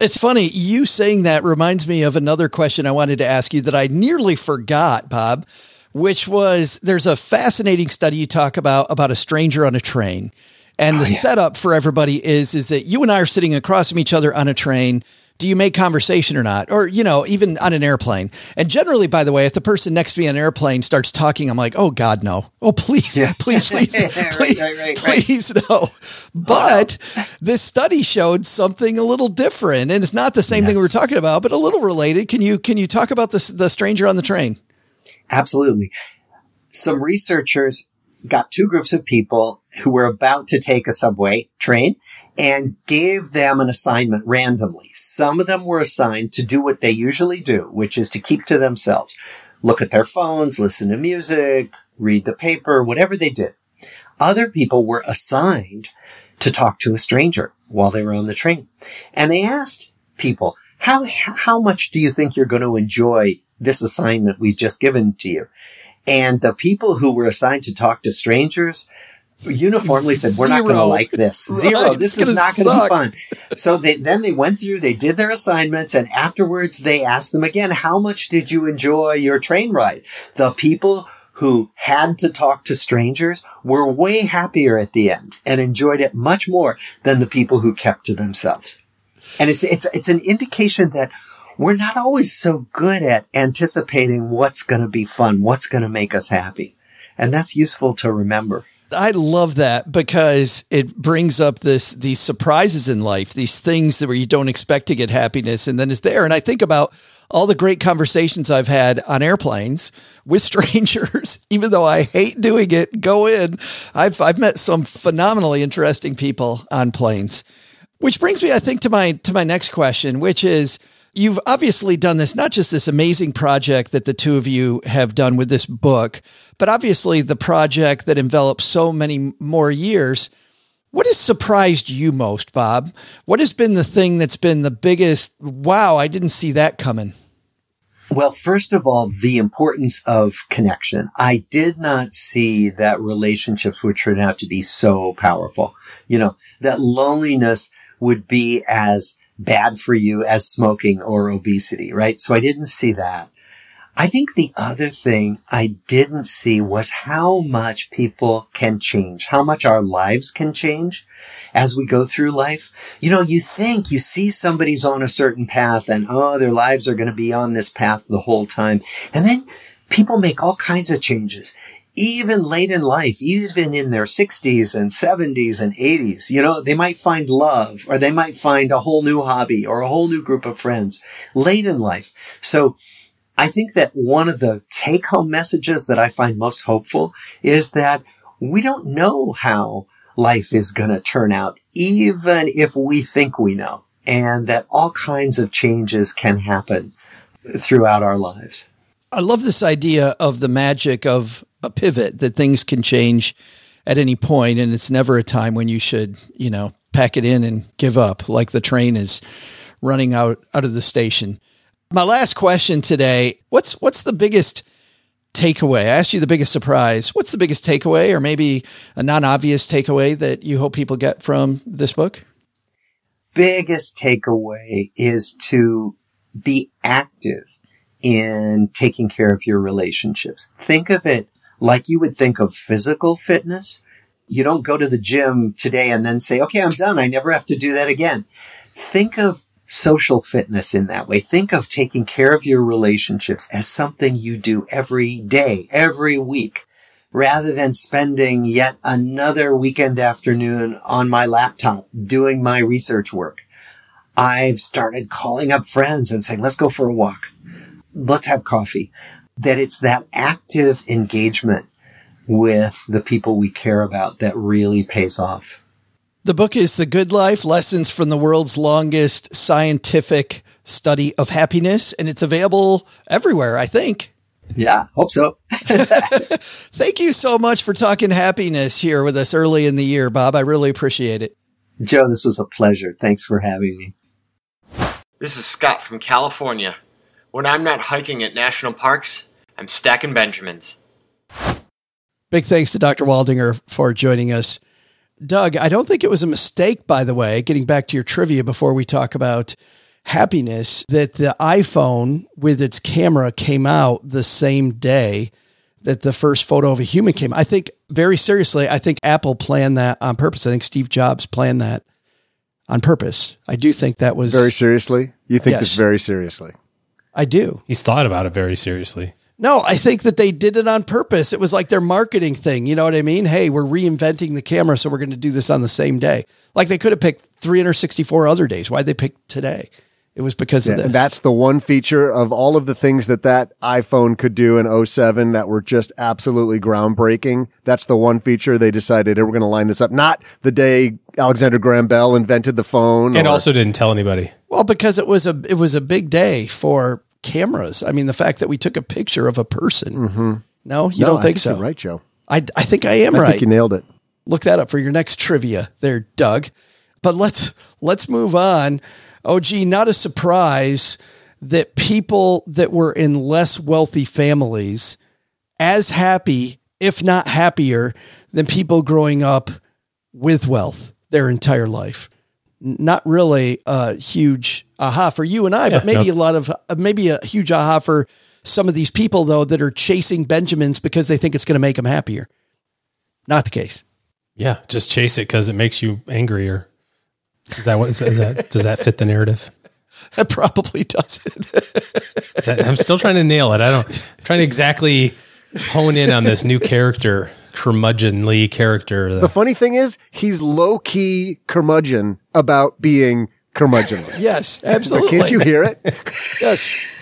It's funny. You saying that reminds me of another question I wanted to ask you that I nearly forgot, Bob, which was there's a fascinating study you talk about about a stranger on a train. And the oh, yeah. setup for everybody is is that you and I are sitting across from each other on a train. Do you make conversation or not? Or, you know, even on an airplane. And generally, by the way, if the person next to me on an airplane starts talking, I'm like, oh God, no. Oh, please, yeah. please, please, please, right, right, right, please, no. But oh. this study showed something a little different. And it's not the same yes. thing we were talking about, but a little related. Can you can you talk about this the stranger on the train? Absolutely. Some researchers got two groups of people who were about to take a subway train and gave them an assignment randomly. Some of them were assigned to do what they usually do, which is to keep to themselves, look at their phones, listen to music, read the paper, whatever they did. Other people were assigned to talk to a stranger while they were on the train. And they asked people, how, how much do you think you're going to enjoy this assignment we've just given to you? And the people who were assigned to talk to strangers uniformly said, we're not going to like this. Zero. Right, this is not going to be fun. So they, then they went through, they did their assignments and afterwards they asked them again, how much did you enjoy your train ride? The people who had to talk to strangers were way happier at the end and enjoyed it much more than the people who kept to themselves. And it's, it's, it's an indication that we're not always so good at anticipating what's going to be fun, what's going to make us happy. And that's useful to remember. I love that because it brings up this these surprises in life, these things that where you don't expect to get happiness and then it's there. And I think about all the great conversations I've had on airplanes with strangers, even though I hate doing it, go in. I've I've met some phenomenally interesting people on planes. Which brings me, I think, to my to my next question, which is You've obviously done this, not just this amazing project that the two of you have done with this book, but obviously the project that envelops so many more years. What has surprised you most, Bob? What has been the thing that's been the biggest, wow, I didn't see that coming? Well, first of all, the importance of connection. I did not see that relationships would turn out to be so powerful. You know, that loneliness would be as bad for you as smoking or obesity, right? So I didn't see that. I think the other thing I didn't see was how much people can change, how much our lives can change as we go through life. You know, you think you see somebody's on a certain path and, oh, their lives are going to be on this path the whole time. And then people make all kinds of changes even late in life, even in their 60s and 70s and 80s, you know, they might find love or they might find a whole new hobby or a whole new group of friends late in life. So I think that one of the take home messages that I find most hopeful is that we don't know how life is going to turn out, even if we think we know, and that all kinds of changes can happen throughout our lives. I love this idea of the magic of a pivot that things can change at any point and it's never a time when you should, you know, pack it in and give up like the train is running out out of the station. My last question today, what's what's the biggest takeaway. I asked you the biggest surprise. What's the biggest takeaway, or maybe a non obvious takeaway that you hope people get from this book? Biggest takeaway is to be active in taking care of your relationships. Think of it like you would think of physical fitness. You don't go to the gym today and then say, okay, I'm done. I never have to do that again. Think of social fitness in that way. Think of taking care of your relationships as something you do every day, every week, rather than spending yet another weekend afternoon on my laptop doing my research work. I've started calling up friends and saying, let's go for a walk. Let's have coffee. That it's that active engagement with the people we care about that really pays off. The book is The Good Life Lessons from the World's Longest Scientific Study of Happiness, and it's available everywhere, I think. Yeah, hope so. Thank you so much for talking happiness here with us early in the year, Bob. I really appreciate it. Joe, this was a pleasure. Thanks for having me. This is Scott from California. When I'm not hiking at national parks, I'm stacking Benjamins. Big thanks to Dr. Waldinger for joining us. Doug, I don't think it was a mistake, by the way, getting back to your trivia before we talk about happiness, that the iPhone with its camera came out the same day that the first photo of a human came. I think very seriously, I think Apple planned that on purpose. I think Steve Jobs planned that on purpose. I do think that was Very seriously? You think Yes. this very seriously? I do. He's thought about it very seriously. No, I think that they did it on purpose. It was like their marketing thing. You know what I mean? Hey, we're reinventing the camera, so we're going to do this on the same day. Like they could have picked 364 other days. Why'd they pick today? It was because Yeah, of this. that's the one feature of all of the things that that iPhone could do in 07 that were just absolutely groundbreaking. That's the one feature they decided hey, we're going to line this up. Not the day Alexander Graham Bell invented the phone. And or- also didn't tell anybody. well because it was a it was a big day for cameras. I mean, the fact that we took a picture of a person. Mm-hmm. No, you No, don't I think, so? You're right, Joe. I I think I am I right. think you nailed it. look that up for your next trivia there, Doug. But let's let's move on. Oh gee, not a surprise that people that were in less wealthy families as happy, if not happier, than people growing up with wealth their entire life. Not really a huge aha for you and I, but maybe no. a lot of uh, maybe a huge aha for some of these people though that are chasing Benjamins because they think it's going to make them happier. Not the case. Yeah, just chase it because it makes you angrier. Is that what is that? Does that fit the narrative? That probably doesn't. That- I'm still trying to nail it. I don't. I'm trying to exactly hone in on this new character, curmudgeonly character. The funny thing is, he's low key curmudgeon about being curmudgeon. yes, absolutely. Can't you hear it? Yes.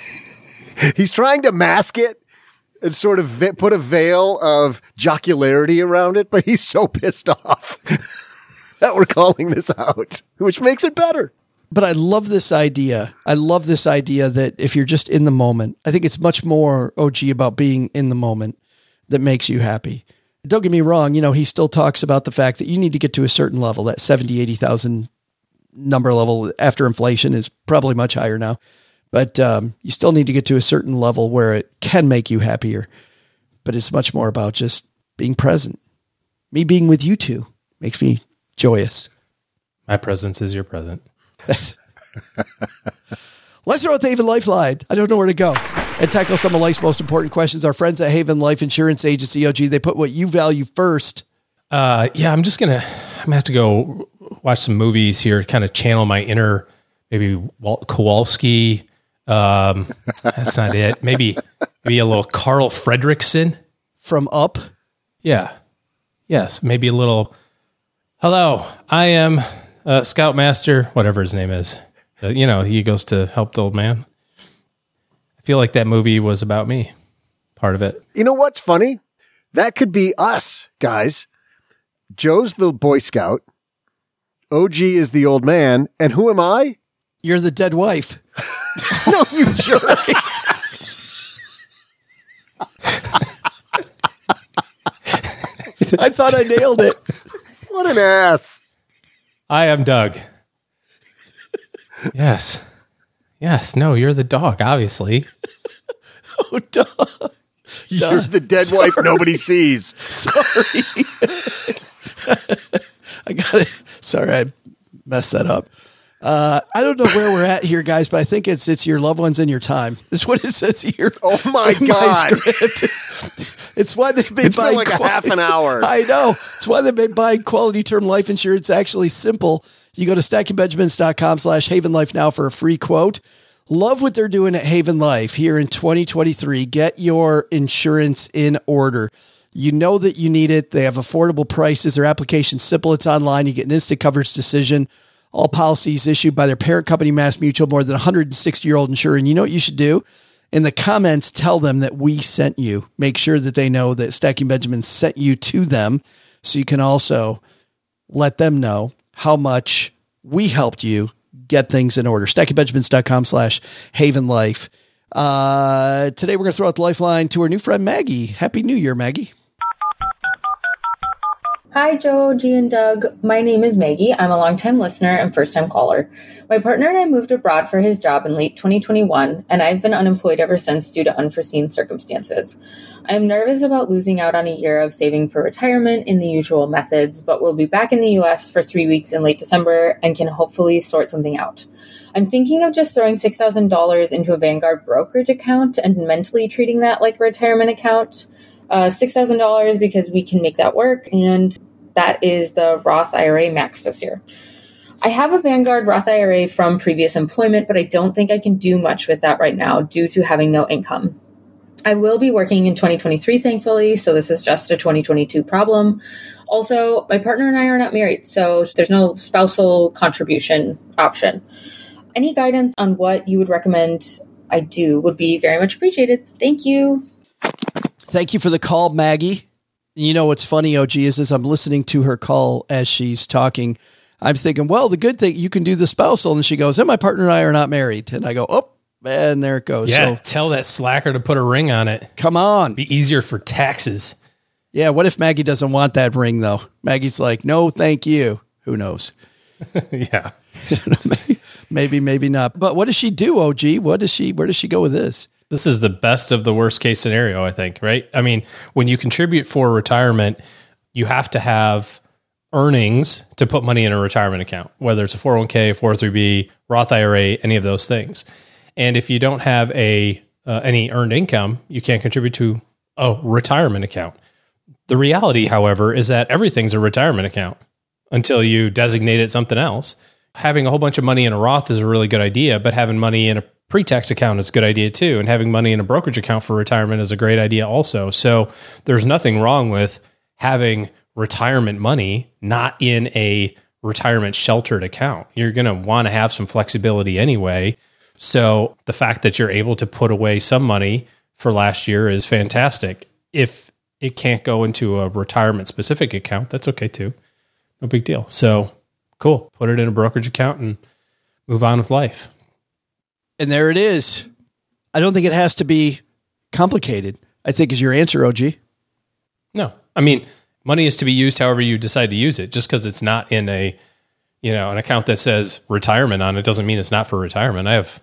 He's trying to mask it and sort of put a veil of jocularity around it, but he's so pissed off that we're calling this out, which makes it better. But I love this idea. I love this idea that if you're just in the moment, I think it's much more OG about being in the moment that makes you happy. Don't get me wrong, you know, he still talks about the fact that you need to get to a certain level, that 70, 80,000 number level after inflation is probably much higher now. But um, you still need to get to a certain level where it can make you happier. But it's much more about just being present. Me being with you two makes me joyous. My presence is your present. Let's throw out the Haven Lifeline. I don't know where to go. And tackle some of life's most important questions. Our friends at Haven Life Insurance Agency, OG, they put what you value first. Uh, yeah, I'm just gonna. I'm gonna have to go watch some movies here. Kind of channel my inner, maybe Walt Kowalski. Um, that's not it. Maybe maybe a little Carl Fredricksen. From Up. Yeah. Yes. Maybe a little. Hello, I am uh, Scoutmaster, whatever his name is. Uh, you know, he goes to help the old man. I feel like that movie was about me. Part of it. You know what's funny? That could be us, guys. Joe's the Boy Scout. OG is the old man. And who am I? You're the dead wife. no, you jerk. I thought I nailed it. What an ass. I am Doug. yes. Yes. No, you're the dog, obviously. Oh, dog. You're the dead wife nobody sees. Sorry. I got it. Sorry, I messed that up. Uh, I don't know where we're at here, guys, but I think it's it's your loved ones and your time. That's what it says here. Oh my God. script. it's why they've been It's been buying like a half an hour. I know. It's why they've been buying quality term life insurance. It's actually simple. You go to stackingbenjamins.com slash Haven Life now for a free quote. Love what they're doing at Haven Life here in 2023. Get your insurance in order. You know that you need it. They have affordable prices. Their application's simple. It's online. You get an instant coverage decision. All policies issued by their parent company, Mass Mutual, more than 160 year old insurer. And you know what you should do? In the comments, tell them that we sent you. Make sure that they know that Stacking Benjamin sent you to them. So you can also let them know how much we helped you get things in order. StackingBenjamins.com slash Haven Life. Uh, today we're going to throw out the lifeline to our new friend Maggie. Happy New Year, Maggie. Hi, Joe, G, and Doug. My name is Maggie. I'm a longtime listener and first time caller. My partner and I moved abroad for his job in late 2021, and I've been unemployed ever since due to unforeseen circumstances. I am nervous about losing out on a year of saving for retirement in the usual methods, but we'll be back in the US for three weeks in late December and can hopefully sort something out. I'm thinking of just throwing $6,000 into a Vanguard brokerage account and mentally treating that like a retirement account uh, $6,000 because we can make that work. And that is the Roth IRA max this year. I have a Vanguard Roth IRA from previous employment, but I don't think I can do much with that right now due to having no income. I will be working in 2023, thankfully, so this is just a 2022 problem. Also, my partner and I are not married, so there's no spousal contribution option. Any guidance on what you would recommend I do would be very much appreciated. Thank you. Thank you for the call, Maggie. You know what's funny, OG, is as I'm listening to her call as she's talking, I'm thinking, well, the good thing you can do the spousal. And she goes, and my partner and I are not married. And I go, oh, and there it goes. Yeah, So tell that slacker to put a ring on it. come on. Be easier for taxes. Yeah. What if Maggie doesn't want that ring though? Maggie's like, no, thank you. Who knows? yeah. Maybe, maybe not. But what does she do, OG? What does she, where does she go with this? This is the best of the worst case scenario, I think, right? I mean, when you contribute for retirement, you have to have earnings to put money in a retirement account, whether it's a 401k, 403b, Roth IRA, any of those things. And if you don't have a uh, any earned income, you can't contribute to a retirement account. The reality, however, is that everything's a retirement account until you designate it something else. Having a whole bunch of money in a Roth is a really good idea, but having money in a pre-tax account is a good idea too. And having money in a brokerage account for retirement is a great idea also. So there's nothing wrong with having retirement money not in a retirement sheltered account. You're going to want to have some flexibility anyway. So the fact that you're able to put away some money for last year is fantastic. If it can't go into a retirement specific account, that's okay too. No big deal. So cool. Put it in a brokerage account and move on with life. And there it is. I don't think it has to be complicated. I think is your answer, OG. No, I mean, money is to be used however you decide to use it. Just because it's not in a, you know, an account that says retirement on it doesn't mean it's not for retirement. I have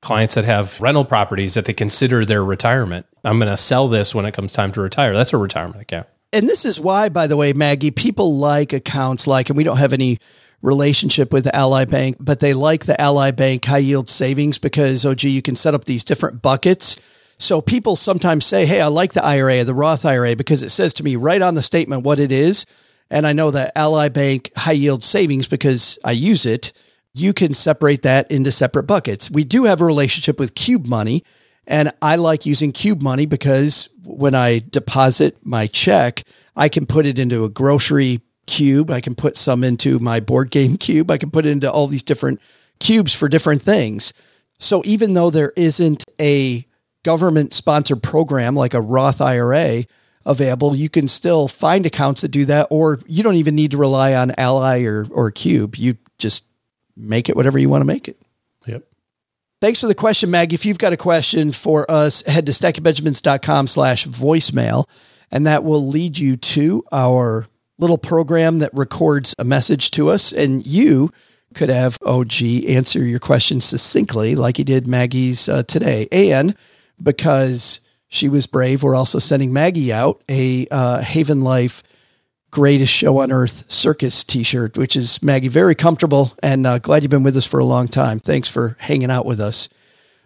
clients that have rental properties that they consider their retirement. I'm going to sell this when it comes time to retire. That's a retirement account. And this is why, by the way, Maggie, people like accounts like, and we don't have any relationship with Ally Bank, but they like the Ally Bank high yield savings because, oh, gee, you can set up these different buckets. So people sometimes say, hey, I like the IRA, the Roth IRA, because it says to me right on the statement what it is. And I know that Ally Bank high yield savings because I use it. You can separate that into separate buckets. We do have a relationship with Qube Money, and I like using Qube Money because when I deposit my check, I can put it into a grocery cube. I can put some into my board game cube. I can put it into all these different cubes for different things. So even though there isn't a government sponsored program like a Roth IRA available, you can still find accounts that do that, or you don't even need to rely on Ally or, or Qube. You just make it whatever you want to make it. Yep. Thanks for the question, Maggie. If you've got a question for us, head to stackingbenjamins.com slash voicemail, and that will lead you to our little program that records a message to us. And you could have OG answer your question succinctly, like he did Maggie's uh, today. And because She was brave. We're also sending Maggie out a uh, Haven Life greatest show on earth circus t-shirt, which is Maggie very comfortable and uh, glad you've been with us for a long time. Thanks for hanging out with us.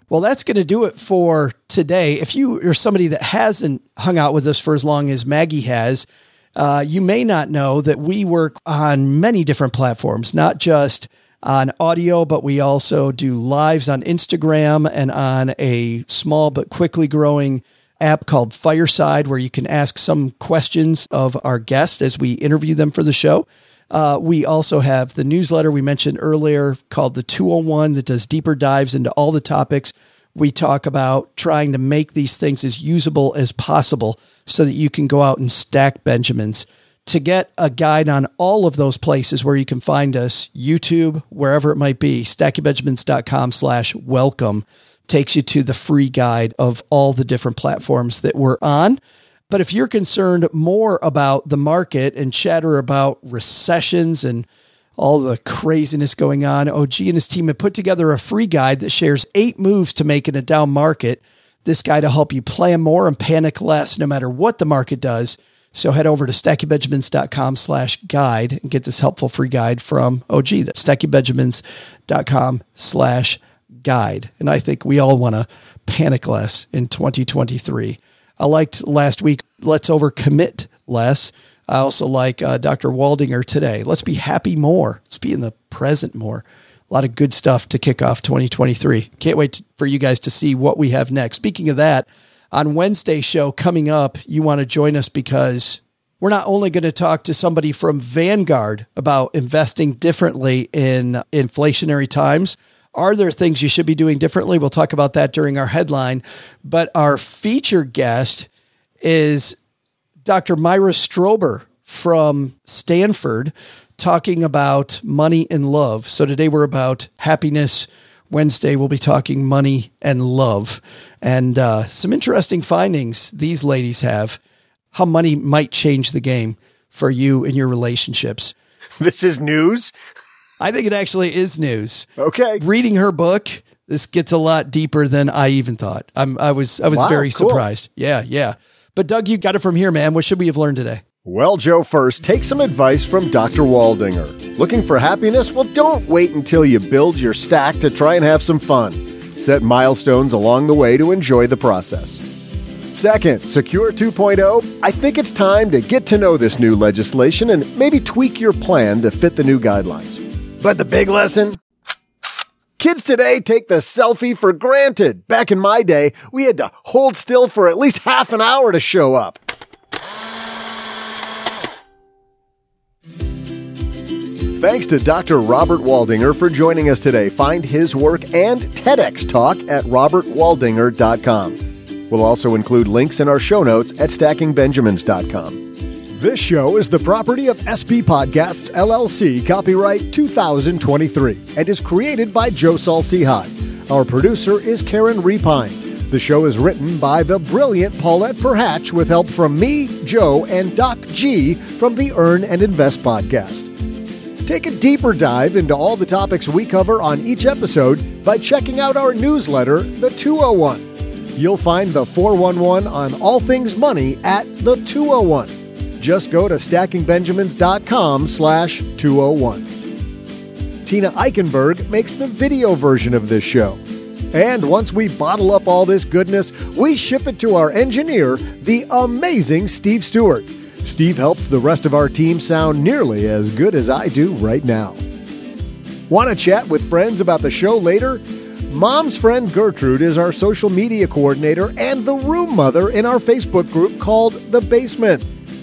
Well, that's going to do it for today. If you are somebody that hasn't hung out with us for as long as Maggie has, uh, you may not know that we work on many different platforms, not just on audio, but we also do lives on Instagram and on a small but quickly growing app called Fireside, where you can ask some questions of our guests as we interview them for the show. Uh, we also have the newsletter we mentioned earlier called the 201 that does deeper dives into all the topics. We talk about trying to make these things as usable as possible so that you can go out and stack Benjamins. To get a guide on all of those places where you can find us, YouTube, wherever it might be, stackingbenjamins.com slash welcome takes you to the free guide of all the different platforms that we're on. But if you're concerned more about the market and chatter about recessions and all the craziness going on, OG and his team have put together a free guide that shares eight moves to make in a down market. This guide to help you plan more and panic less no matter what the market does. So head over to stackingbenjamins.com slash guide and get this helpful free guide from OG. That's stackingbenjamins.com slash guide. And I think we all want to panic less in 2023. I liked last week, let's overcommit less. I also like uh, Dr. Waldinger today. Let's be happy more. Let's be in the present more. A lot of good stuff to kick off 2023. Can't wait to, for you guys to see what we have next. Speaking of that, on Wednesday show coming up, you want to join us because we're not only going to talk to somebody from Vanguard about investing differently in inflationary times, are there things you should be doing differently? We'll talk about that during our headline. But our feature guest is Dr. Myra Strober from Stanford talking about money and love. So today we're about happiness. Wednesday we'll be talking money and love and uh, some interesting findings these ladies have how money might change the game for you in your relationships. This is news. I think it actually is news. Okay. Reading her book, this gets a lot deeper than I even thought. I'm, I was, I was Wow, very cool. surprised. Yeah, yeah. But Doug, you got it from here, man. What should we have learned today? Well, Joe, first, take some advice from Dr. Waldinger. Looking for happiness? Well, don't wait until you build your stack to try and have some fun. Set milestones along the way to enjoy the process. Second, Secure 2.0. I think it's time to get to know this new legislation and maybe tweak your plan to fit the new guidelines. But the big lesson? Kids today take the selfie for granted. Back in my day, we had to hold still for at least half an hour to show up. Thanks to Dr. Robert Waldinger for joining us today. Find his work and TEDx talk at robertwaldinger.com. We'll also include links in our show notes at stackingbenjamins.com. This show is the property of SP Podcasts LLC, copyright 2023, and is created by Joe Saul-Sehy. Our producer is Karen Repine. The show is written by the brilliant Paulette Perhatch with help from me, Joe, and Doc G from the Earn and Invest podcast. Take a deeper dive into all the topics we cover on each episode by checking out our newsletter, The 201. You'll find the 411 on all things money at The 201. Just go to stackingbenjamins.com slash 201. Tina Eichenberg makes the video version of this show. And once we bottle up all this goodness, we ship it to our engineer, the amazing Steve Stewart. Steve helps the rest of our team sound nearly as good as I do right now. Want to chat with friends about the show later? Mom's friend Gertrude is our social media coordinator and the room mother in our Facebook group called The Basement.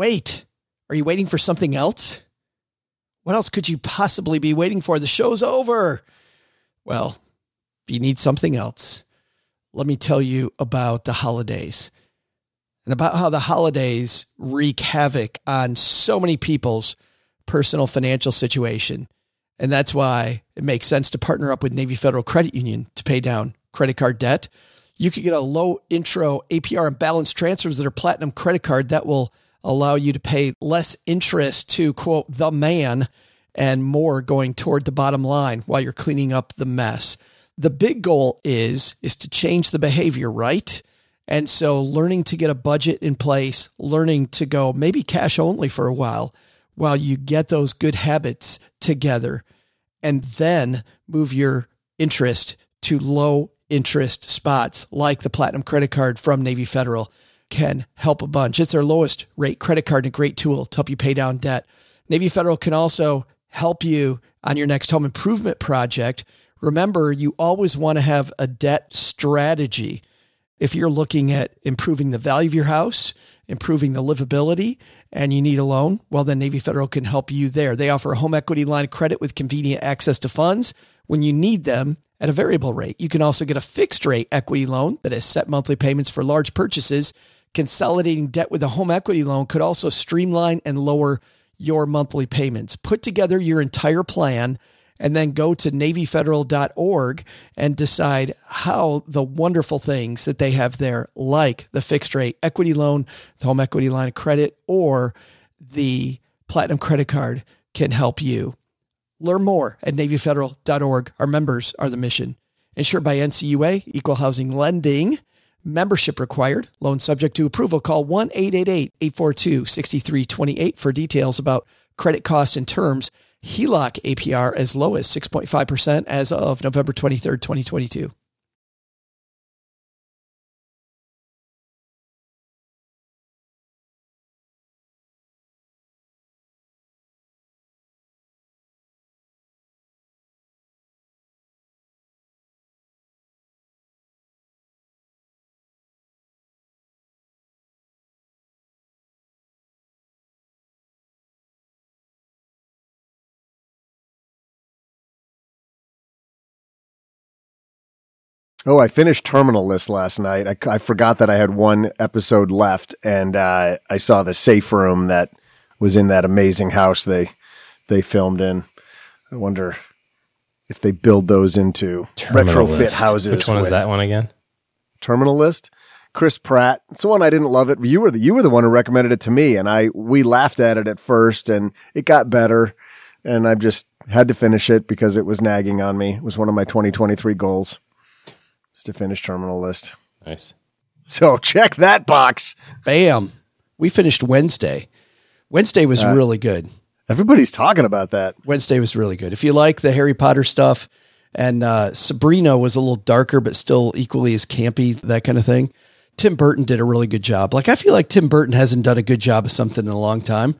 Wait, are you waiting for something else? What else could you possibly be waiting for? The show's over. Well, if you need something else, let me tell you about the holidays and about how the holidays wreak havoc on so many people's personal financial situation. And that's why it makes sense to partner up with Navy Federal Credit Union to pay down credit card debt. You can get a low intro APR and balance transfers that are platinum credit card that will allow you to pay less interest to quote the man and more going toward the bottom line while you're cleaning up the mess. The big goal is is to change the behavior, right? And so learning to get a budget in place, learning to go maybe cash only for a while while you get those good habits together and then move your interest to low interest spots like the platinum credit card from Navy Federal can help a bunch. It's their lowest rate credit card and a great tool to help you pay down debt. Navy Federal can also help you on your next home improvement project. Remember, you always want to have a debt strategy. If you're looking at improving the value of your house, improving the livability, and you need a loan, well, then Navy Federal can help you there. They offer a home equity line of credit with convenient access to funds when you need them at a variable rate. You can also get a fixed rate equity loan that has set monthly payments for large purchases. Consolidating debt with a home equity loan could also streamline and lower your monthly payments. Put together your entire plan and then go to NavyFederal.org and decide how the wonderful things that they have there, like the fixed rate equity loan, the home equity line of credit, or the platinum credit card, can help you. Learn more at NavyFederal.org. Our members are the mission. Insured by NCUA, Equal Housing Lending. Membership required. Loan subject to approval. Call 1 888 842 6328 for details about credit cost and terms. HELOC APR as low as 6.5% as of November 23rd, 2022. Oh, I finished Terminal List last night. I, I forgot that I had one episode left, and uh, I saw the safe room that was in that amazing house they they filmed in. I wonder if they build those into Terminal retrofit List. houses. Which one is that one again? Terminal List. Chris Pratt. It's the one I didn't love it. You were the you were the one who recommended it to me, and I we laughed at it at first, and it got better, and I just had to finish it because it was nagging on me. It was one of my 2023 goals. Is to finish Terminal List. Nice. So check that box. Bam. We finished Wednesday. Wednesday was Uh, really good. Everybody's talking about that. Wednesday was really good. If you like the Harry Potter stuff, and uh, Sabrina was a little darker, but still equally as campy, that kind of thing. Tim Burton did a really good job. Like I feel like Tim Burton hasn't done a good job of something in a long time,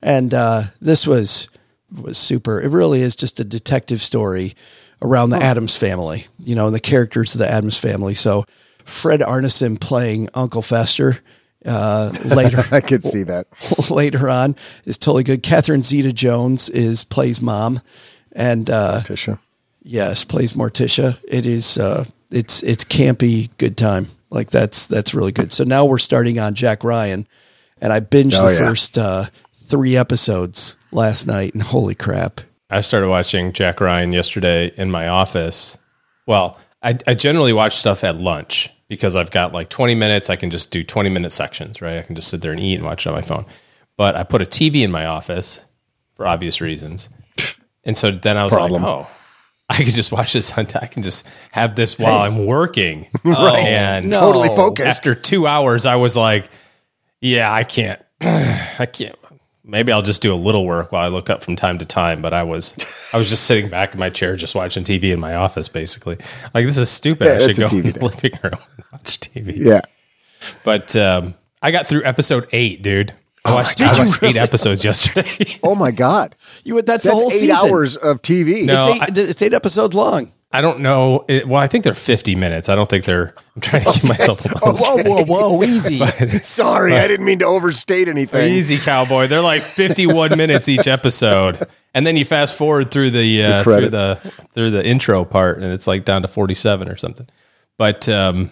and uh, this was was super. It really is just a detective story around the Addams family, you know, and the characters of the Addams family. So Fred Armisen playing Uncle Fester. Uh, later, I could see that. later on is totally good. Catherine Zeta Jones is plays mom, and uh, Tisha. Yes, plays Morticia. It is uh, it's it's campy, good time. Like that's that's really good. So now we're starting on Jack Ryan, and I binged Oh, the yeah. first uh, three episodes last night, and holy crap! I started watching Jack Ryan yesterday in my office. Well, I, I generally watch stuff at lunch because I've got like 20 minutes. I can just do 20 minute sections, right? I can just sit there and eat and watch it on my phone. But I put a TV in my office for obvious reasons. And so then I was Problem. like, oh, I could just watch this on I can just have this while I'm working. Right. And No. Totally focused. after two hours, I was like, yeah, I can't. I can't. Maybe I'll just do a little work while I look up from time to time. But I was, I was just sitting back in my chair, just watching TV in my office, basically. Like this is stupid. Yeah, I should go TV in the living room and watch TV. Yeah. But um, I got through episode eight, dude. I watched, did I watched really? eight episodes yesterday. Oh my God. You that's, That's the whole eight season. hours of TV. No. It's eight, I- it's eight episodes long. I don't know. It, well, I think they're 50 minutes. I don't think they're. I'm trying to keep myself. Oh, whoa, whoa, whoa, easy. Sorry, I didn't mean to overstate anything. Easy, cowboy. They're like 51 minutes each episode, and then you fast forward through the, uh, The through the through the intro part, and it's like down to 47 or something. But um,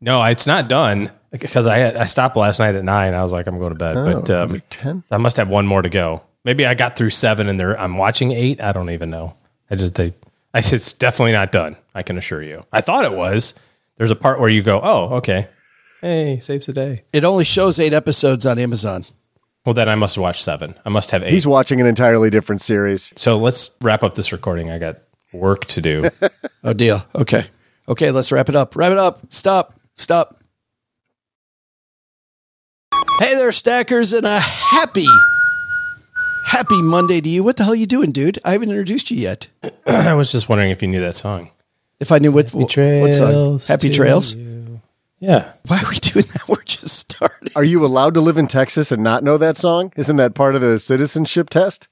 no, it's not done because I I stopped last night at nine. I was like, I'm going to bed, but Oh, um, 10? I must have one more to go. Maybe I got through seven, and there I'm watching eight. I don't even know. I just they. I said it's definitely not done. I can assure you. I thought it was. There's a part where you go, oh, okay. Hey, saves the day. It only shows eight episodes on Amazon. Well, then I must watch seven. I must have eight. He's watching an entirely different series. so let's wrap up this recording. I got work to do. Oh, deal. Okay. Okay, let's wrap it up. Wrap it up. Stop. Stop. Hey there, stackers, and a happy, happy Monday to you. What the hell are you doing, dude? I haven't introduced you yet. I was just wondering if you knew that song. If I knew what, what song. Happy to Trails. Yeah. Why are we doing that? We're just starting. Are you allowed to live in Texas and not know that song? Isn't that part of the citizenship test?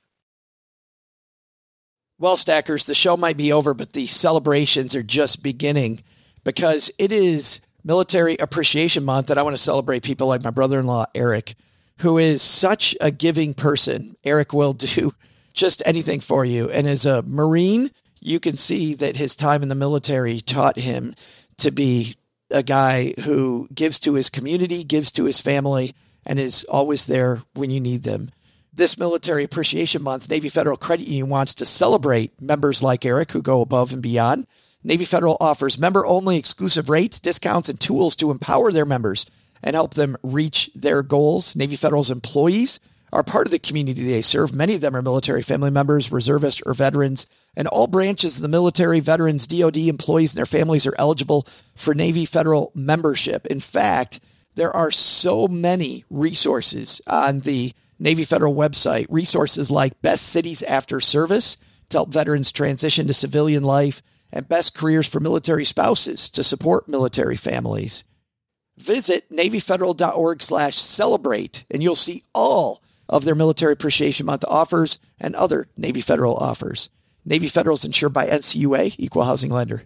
Well, stackers, the show might be over, but the celebrations are just beginning because it is Military Appreciation Month, and I want to celebrate people like my brother in law, Eric, who is such a giving person. Eric will do just anything for you. And as a Marine, you can see that his time in the military taught him to be a guy who gives to his community, gives to his family, and is always there when you need them. This Military Appreciation Month, Navy Federal Credit Union wants to celebrate members like Eric who go above and beyond. Navy Federal offers member only exclusive rates, discounts, and tools to empower their members and help them reach their goals. Navy Federal's employees are part of the community they serve. Many of them are military family members, reservists, or veterans, and all branches of the military, veterans, DoD employees, and their families are eligible for Navy Federal membership. In fact, there are so many resources on the Navy Federal website, resources like Best Cities After Service to help veterans transition to civilian life, and Best Careers for Military Spouses to support military families. Visit NavyFederal.org slash celebrate, and you'll see all of their Military Appreciation Month offers and other Navy Federal offers. Navy Federal is insured by NCUA, Equal Housing Lender.